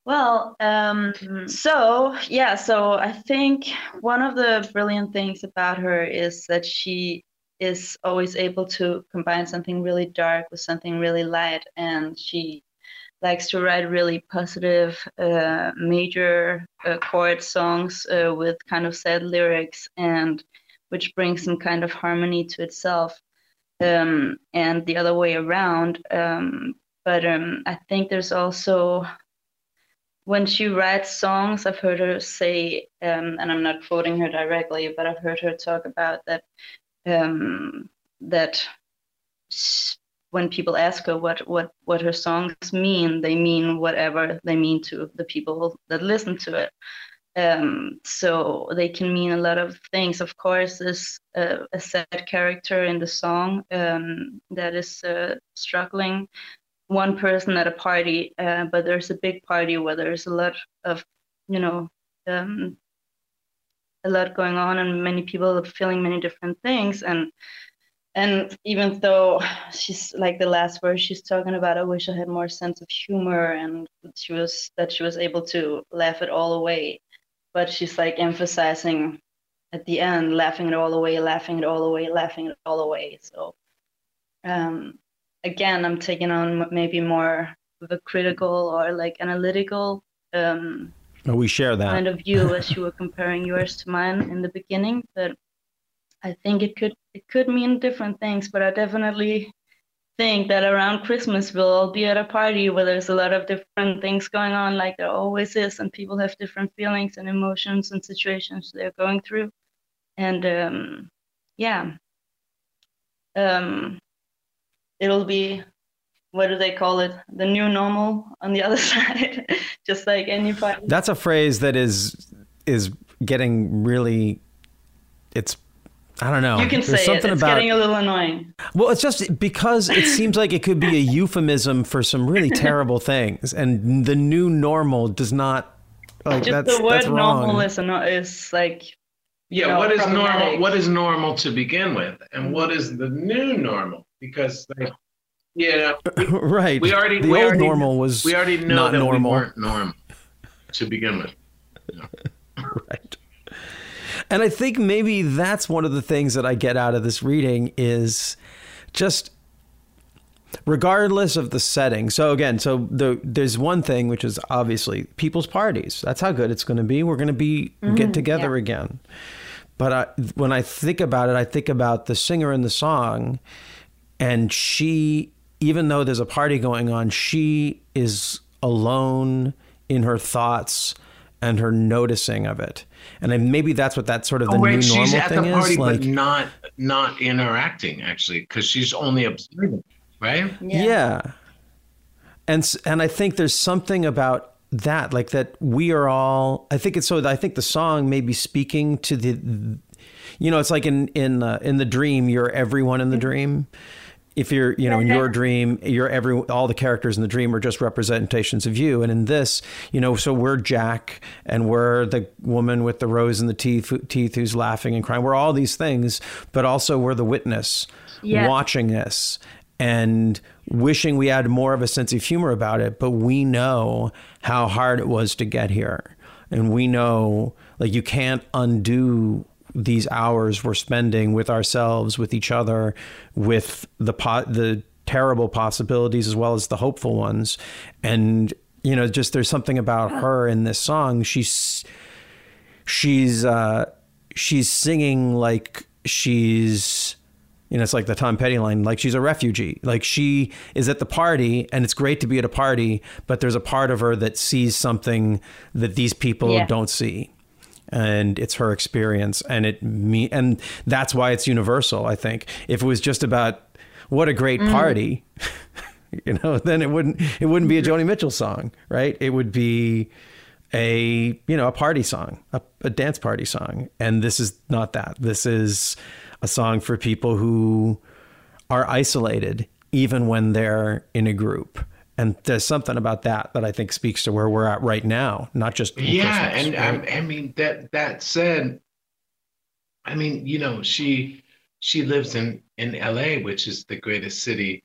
Well, um, so yeah, so I think one of the brilliant things about her is that she is always able to combine something really dark with something really light, and she likes to write really positive, uh, major uh, chord songs uh, with kind of sad lyrics, and which brings some kind of harmony to itself, um, and the other way around. Um, but um, I think there's also when she writes songs, I've heard her say, um, and I'm not quoting her directly, but I've heard her talk about that um, that when people ask her what what what her songs mean, they mean whatever they mean to the people that listen to it. Um, so they can mean a lot of things. Of course, there's a, a sad character in the song um, that is uh, struggling one person at a party, uh, but there's a big party where there's a lot of, you know, um, a lot going on, and many people are feeling many different things. And and even though she's like the last verse, she's talking about, I wish I had more sense of humor, and she was that she was able to laugh it all away. But she's like emphasizing at the end, laughing it all away, laughing it all away, laughing it all away. So. Um, again i'm taking on maybe more of a critical or like analytical um, oh, we share that. kind of view [laughs] as you were comparing yours to mine in the beginning but i think it could it could mean different things but i definitely think that around christmas we'll all be at a party where there's a lot of different things going on like there always is and people have different feelings and emotions and situations they're going through. And um, yeah. Um, it'll be what do they call it? The new normal on the [laughs] other side just like any party. That's a phrase that is is getting really. It's I don't know. you can Oh, There's say it something it's about getting a little annoying Well, it's just because it seems like it could be a euphemism for some really [laughs] terrible things, and the new normal does not. Like just that's the word that's wrong. normal is, ano- is like Yeah, know, what is normal? What is normal to begin with, and what is the new normal? Because, like, you know, [laughs] right. we already the we old already, normal was we already know not that normal. we weren't normal to begin with. [laughs] right. And I think maybe that's one of the things that I get out of this reading is just regardless of the setting. So again, so the there's one thing which is obviously people's parties. That's how good it's going to be. We're going to be get Mhm, together yeah. again. But I, when I think about it, I think about the singer in the song, and she, even though there's a party going on, she is alone in her thoughts and her noticing of it. And then maybe that's what that sort of the oh new normal she's at thing the party, is. Like, but not not interacting actually, because she's only observing, right? Yeah. And and I think there's something about that like that we are all I think it's so I think the song may be speaking to the you know it's like in in uh, in the dream you're everyone in the dream if you're you know in your [laughs] dream you're every all the characters in the dream are just representations of you. And in this you know so we're jack and we're the woman with the rose in the teeth teeth who's laughing and crying. We're all these things but also we're the witness Yeah. watching this and wishing we had more of a sense of humor about it. But we know how hard it was to get here. And we know Like you can't undo these hours we're spending with ourselves, with each other, with the pot, the terrible possibilities as well as the hopeful ones. And you know, just there's something about her in this song. She's she's uh, she's singing like she's you know, it's like the Tom Petty line, like she's a refugee. Like she is at the party and it's great to be at a party, but there's a part of her that sees something that these people Yeah. don't see. And it's her experience and it me and that's why it's universal, I think. If it was just about what a great Mm. party, [laughs] you know, then it wouldn't it wouldn't be a Joni Mitchell song, right? It would be a you know a party song, a, a dance party song, and this is not that. This is a song for people who are isolated, even when they're in a group. And there's something about that that I think speaks to where we're at right now, not just yeah Christmas, and right? I, I mean that that said i mean you know she she lives in in la which is the greatest city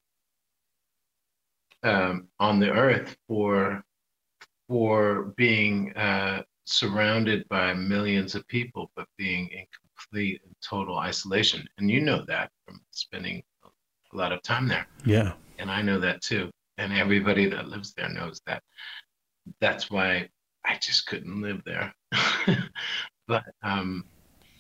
um, on the earth for for being uh, surrounded by millions of people but being in complete and total isolation and you know that from spending a lot of time there yeah. and I know that too. And everybody that lives there knows that. That's why I just couldn't live there. [laughs] but um,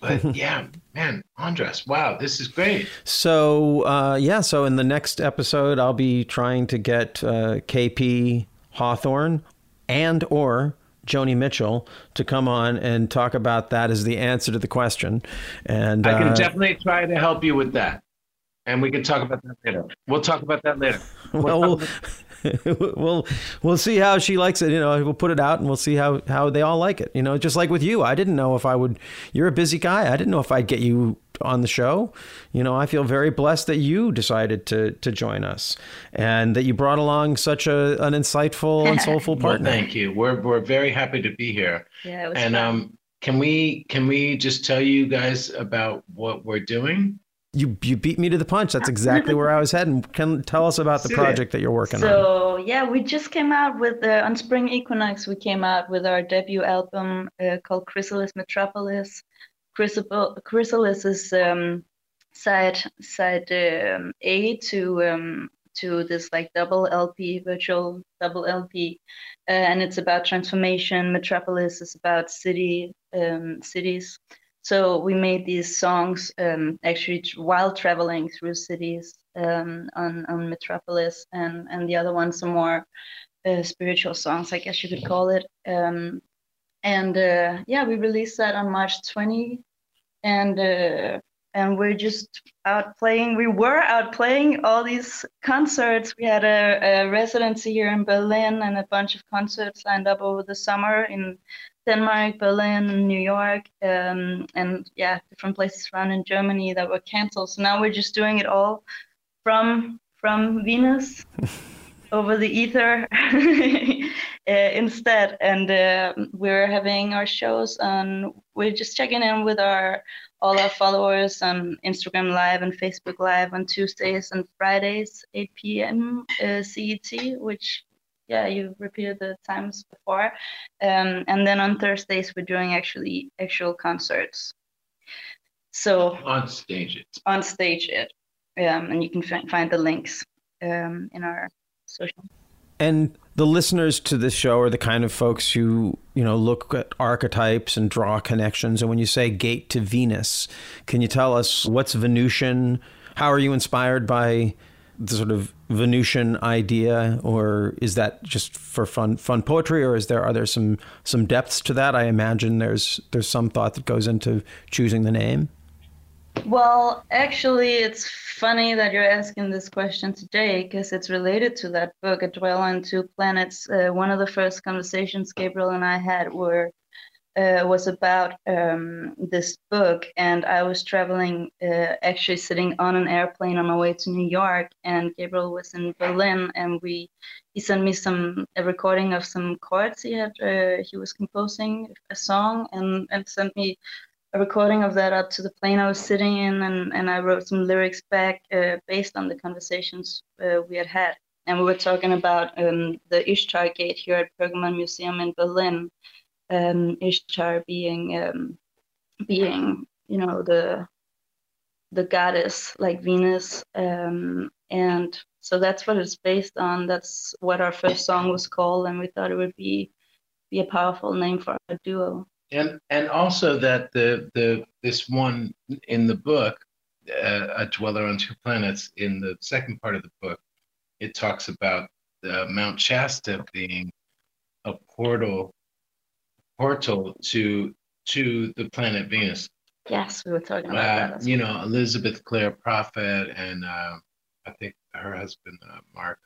but [laughs] yeah, man, Andras, wow, this is great. So uh, yeah, so in the next episode, I'll be trying to get uh, KP Hawthorne and or Joni Mitchell to come on and talk about that as the answer to the question. And I can uh, definitely try to help you with that. And we can talk about that later. We'll talk about that later. [laughs] well, we'll, [laughs] we'll we'll see how she likes it. You know, we'll put it out and we'll see how how they all like it. You know, just like with you, I didn't know if I would. You're a busy guy. I didn't know if I'd get you on the show. You know, I feel very blessed that you decided to to join us and that you brought along such a an insightful and [laughs] soulful Well, partner. thank you. We're we're very happy to be here. Yeah, it was And fun. um, can we can we just tell you guys about what we're doing? You you beat me to the punch. That's exactly where I was heading. Can tell us about the project that you're working on. So yeah, we just came out with uh, on Spring Equinox. We came out with our debut album uh, called Chrysalis Metropolis. Chrysalis, Chrysalis is um, side side um, A to um, to this like double LP virtual double LP, uh, and it's about transformation. Metropolis is about city um, cities. So we made these songs um, actually while traveling through cities um, on on Metropolis, and and the other ones some more uh, spiritual songs, I guess you could call it. Um, and uh, yeah, we released that on March 20, and uh, and we're just out playing. We were out playing all these concerts. We had a, a residency here in Berlin and a bunch of concerts lined up over the summer in Denmark, Berlin, New York, um, and yeah, different places around in Germany that were canceled. So now we're just doing it all from from Venus [laughs] over the ether [laughs] uh, instead. And uh, we're having our shows on. We're just checking in with our all our followers on Instagram Live and Facebook Live on Tuesdays and Fridays, 8 p.m. Uh, CET, which yeah, you repeated the times before. Um, and then on Thursdays we're doing actually actual concerts. So On Stageit. on Stageit, um, and you can fi- find the links um, in our social. And the listeners to this show are the kind of folks who, you know, look at archetypes and draw connections. And when you say gate to Venus, can you tell us what's Venusian? How are you inspired by the sort of Venusian idea, or is that just for fun fun poetry, or is there are there some some depths to that? I imagine there's there's some thought that goes into choosing the name. Well, actually, it's funny that you're asking this question today because it's related to that book, A Dweller on Two Planets. Uh, one of the first conversations Gabriel and I had were uh, was about um, this book, and I was traveling, uh, actually sitting on an airplane on my way to New York, and Gabriel was in Berlin, and we he sent me some a recording of some chords he had uh, he was composing a song, and and sent me a recording of that up to the plane I was sitting in, and, and I wrote some lyrics back uh, based on the conversations uh, we had had. And we were talking about um, the Ishtar Gate here at Pergamon Museum in Berlin. Um, Ishtar being um, being you know the the goddess like Venus, um, and so that's what it's based on. That's what our first song was called, and we thought it would be be a powerful name for a duo. and and also that the the this one in the book uh, a dweller on two planets in the second part of the book it talks about uh, mount shasta being a portal portal to to the planet venus. Yes, we were talking about uh, that. You know elizabeth clare prophet and uh, i think her husband uh, mark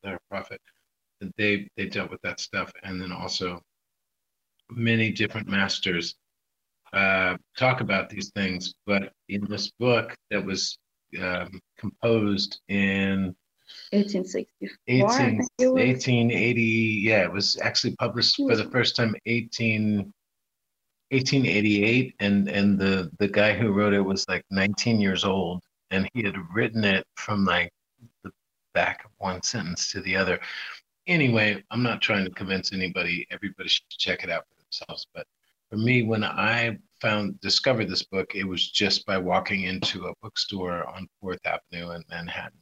clare prophet they they dealt with that stuff. And then also many different masters uh, talk about these things, but in this book that was um, composed in 1864. I 18, think it was. 1880, yeah, it was actually published for the first time 18, 1888, and and the the guy who wrote it was like 19 years old, and he had written it from like the back of one sentence to the other. Anyway, I'm not trying to convince anybody. Everybody should check it out for themselves. But for me, when I found discovered this book, it was just by walking into a bookstore on Fourth Avenue in Manhattan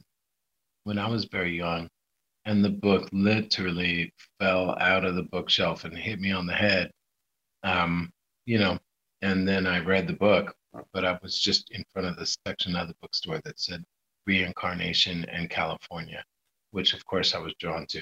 when I was very young, and the book literally fell out of the bookshelf and hit me on the head. Um, you know, and then I read the book, but I was just in front of the section of the bookstore that said reincarnation and California, which of course I was drawn to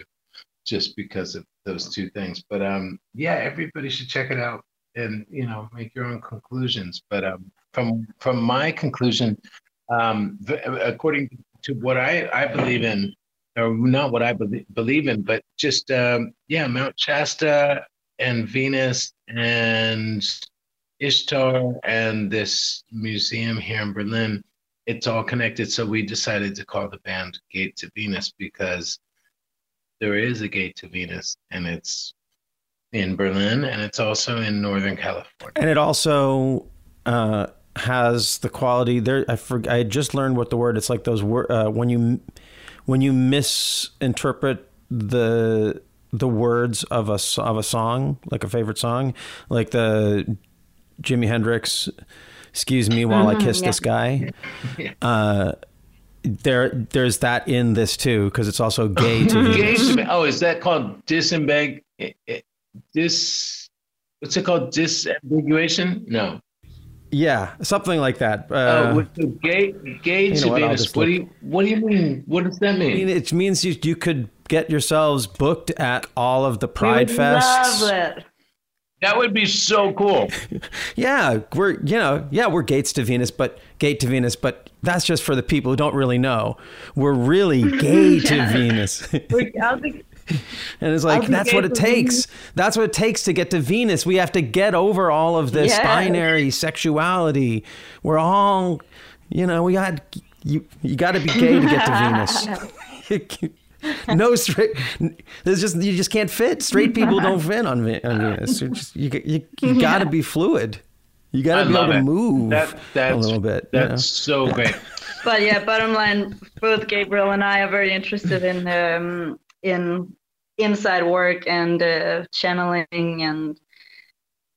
just because of those two things. But um, yeah, everybody should check it out and you know make your own conclusions. But um, from from my conclusion, um, according to what I I believe in, or not what I believe believe in, but just um, yeah, Mount Shasta and Venus and Ishtar and this museum here in Berlin. It's all connected. So we decided to call the band Gate to Venus because there is a gate to Venus, and it's in Berlin, and it's also in Northern California. And it also uh, has the quality there. I for, I just learned what the word. It's like those word uh, when you when you misinterpret the the words of a of a song, like a favorite song, like the Jimi Hendrix. Excuse me while I Mhm, kiss yeah. this guy. [laughs] Uh, there, there's that in this too, because it's also gay [laughs] to Gay to me- Oh, is that called disambig? eh, eh, What's it called? Disambiguation? No. Yeah, something like that. Uh, with the gay, gay you to know what, Venus. What do you What do you mean? What does that I mean? mean, it means you, you could get yourselves booked at all of the Pride we Fests. Love it. That would be so cool. [laughs] Yeah, we're you know yeah we're gates to Venus, but gate to Venus, but that's just for the people who don't really know. We're really gay to [laughs] Venus, I'll be, [laughs] it's like that's what it to takes. That's what it takes to get to Venus. We have to get over all of this Yes. binary sexuality. We're all you know we got you you got to be gay to get to [laughs] Venus. [laughs] no straight. There's just you just can't fit. Straight people don't fit on, Ve- on Venus. You just, you, you, you got to be fluid. You got to be love able to move That, that's, a little bit. you That's so great. but yeah, bottom line, both Gabriel and I are very interested in um, in inside work and uh, channeling and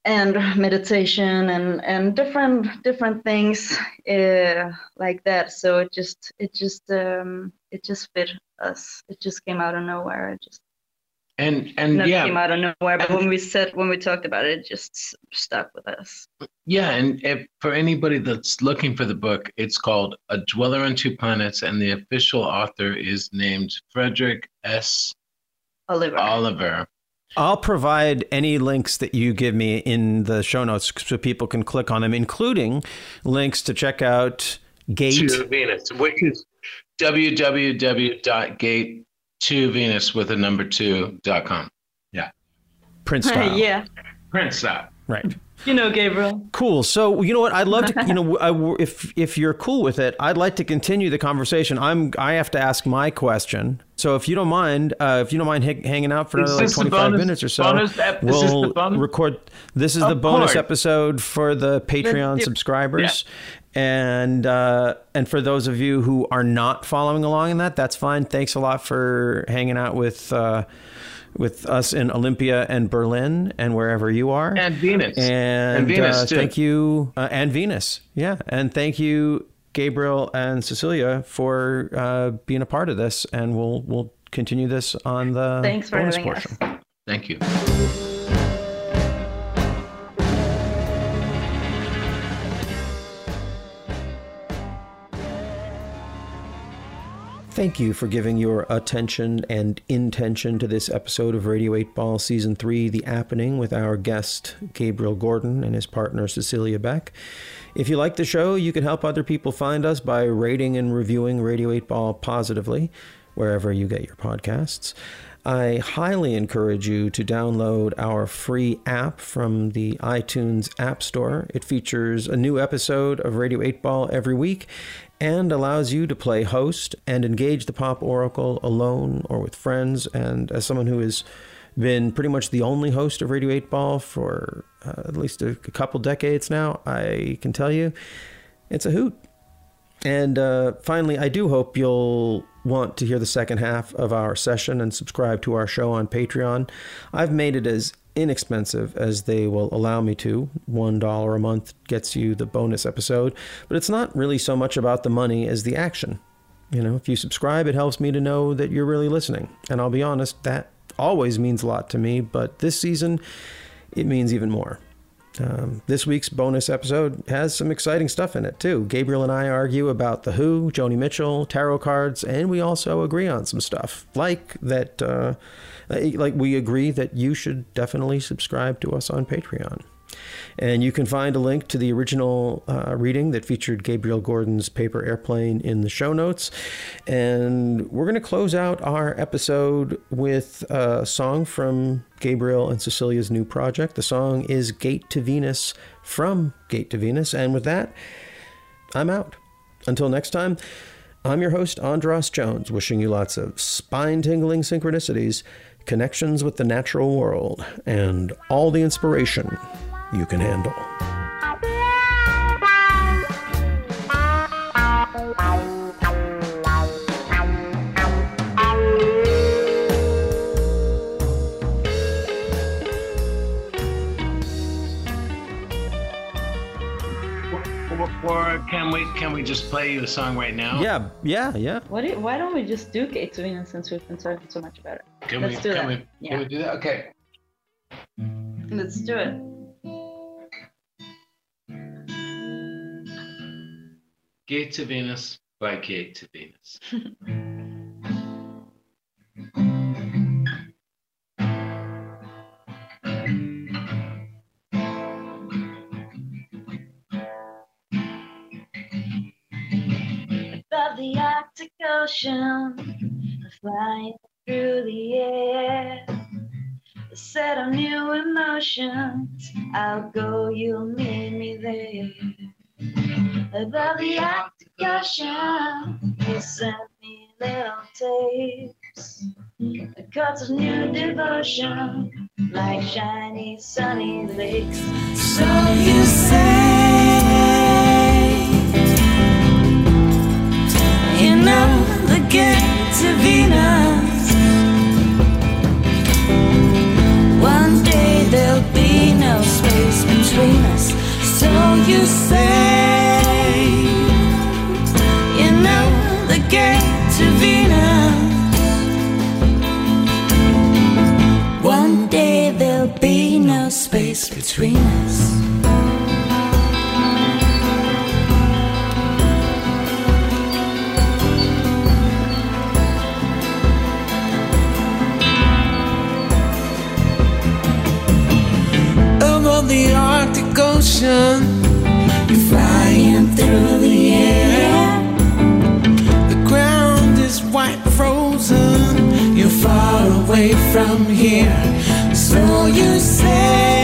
and meditation and and different different things uh, like that. So it just it just um, it just fit us. It just came out of nowhere. It just And and not yeah, came out of nowhere. But when we said when we talked about it, it just stuck with us. Yeah, and if, for anybody that's looking for the book, it's called A Dweller on Two Planets, and the official author is named Frederick S. Oliver. Oliver. I'll provide any links that you give me in the show notes so people can click on them, including links to check out Gate. To Venus, which is www.gate to Venus with a number two dot com. Yeah. Prince style. yeah, Prince style. Right. you know, Gabriel. Cool. So you know what? I'd love to. You know, [laughs] I, if if you're cool with it, I'd like to continue the conversation. I'm. I have to ask my question. So if you don't mind, uh, if you don't mind ha- hanging out for another like 25 bonus- minutes or so, bonus ep- is this the we'll bonus? record. This is the bonus course. episode for the Patreon Yeah. subscribers. And uh, and for those of you who are not following along in that, that's fine. Thanks a lot for hanging out with uh, with us in Olympia and Berlin and wherever you are. And Venus. And, And Venus, uh, too. thank you. Uh, and Venus. Yeah. And thank you, Gabriel and Cecilia, for uh, being a part of this. And we'll, we'll continue this on the Thanks for bonus having portion. us. Thank you. Thank you for giving your attention and intention to this episode of Radio 8 Ball Season 3, The Appening, with our guest Gabriel Gordon and his partner Cecilia Beck. If you like the show, you can help other people find us by rating and reviewing Radio 8 Ball positively, wherever you get your podcasts. I highly encourage you to download our free app from the iTunes App Store. It features a new episode of Radio 8 Ball every week and allows you to play host and engage the pop oracle alone or with friends. And as someone who has been pretty much the only host of Radio 8 Ball for uh, at least a, a couple decades now, I can tell you it's a hoot. And uh, finally, I do hope you'll want to hear the second half of our session and subscribe to our show on Patreon. I've made it as inexpensive as they will allow me to. $1 a month gets you the bonus episode, but it's not really so much about the money as the action. You know, if you subscribe, it helps me to know that you're really listening. And I'll be honest, that always means a lot to me, but this season, it means even more. Um, this week's bonus episode has some exciting stuff in it, too. Gabriel and I argue about The Who, Joni Mitchell, tarot cards, and we also agree on some stuff. Like that, uh, like we agree that you should definitely subscribe to us on Patreon. And you can find a link to the original uh, reading that featured Gabriel Gordon's Paper Airplane in the show notes. And we're going to close out our episode with a song from Gabriel and Cecilia's new project. The song is Gate to Venus from Gate to Venus. And with that, I'm out. Until next time, I'm your host, Andras Jones, wishing you lots of spine tingling synchronicities, connections with the natural world, and all the inspiration you can handle. Or, or can we can we just play you a song right now? Yeah, yeah, yeah. What do, why don't we just do Gate to Venus since we've been talking so much about it? Can Let's we, do can that. we, yeah. can we do that? Okay. Let's do it. Gate to Venus by Gate to Venus. [laughs] Ocean, flying through the air. A set of new emotions. I'll go, you'll meet me there. Above the Arctic Ocean, you sent me little tapes. The cuts of new devotion, like shiny sunny lakes. So you say. To Venus. One day there'll be no space between us. So you say, you know the gate to Venus. One day there'll be no space between us. The Arctic Ocean, you're flying through the air. The ground is white frozen. You're far away from here. So you say,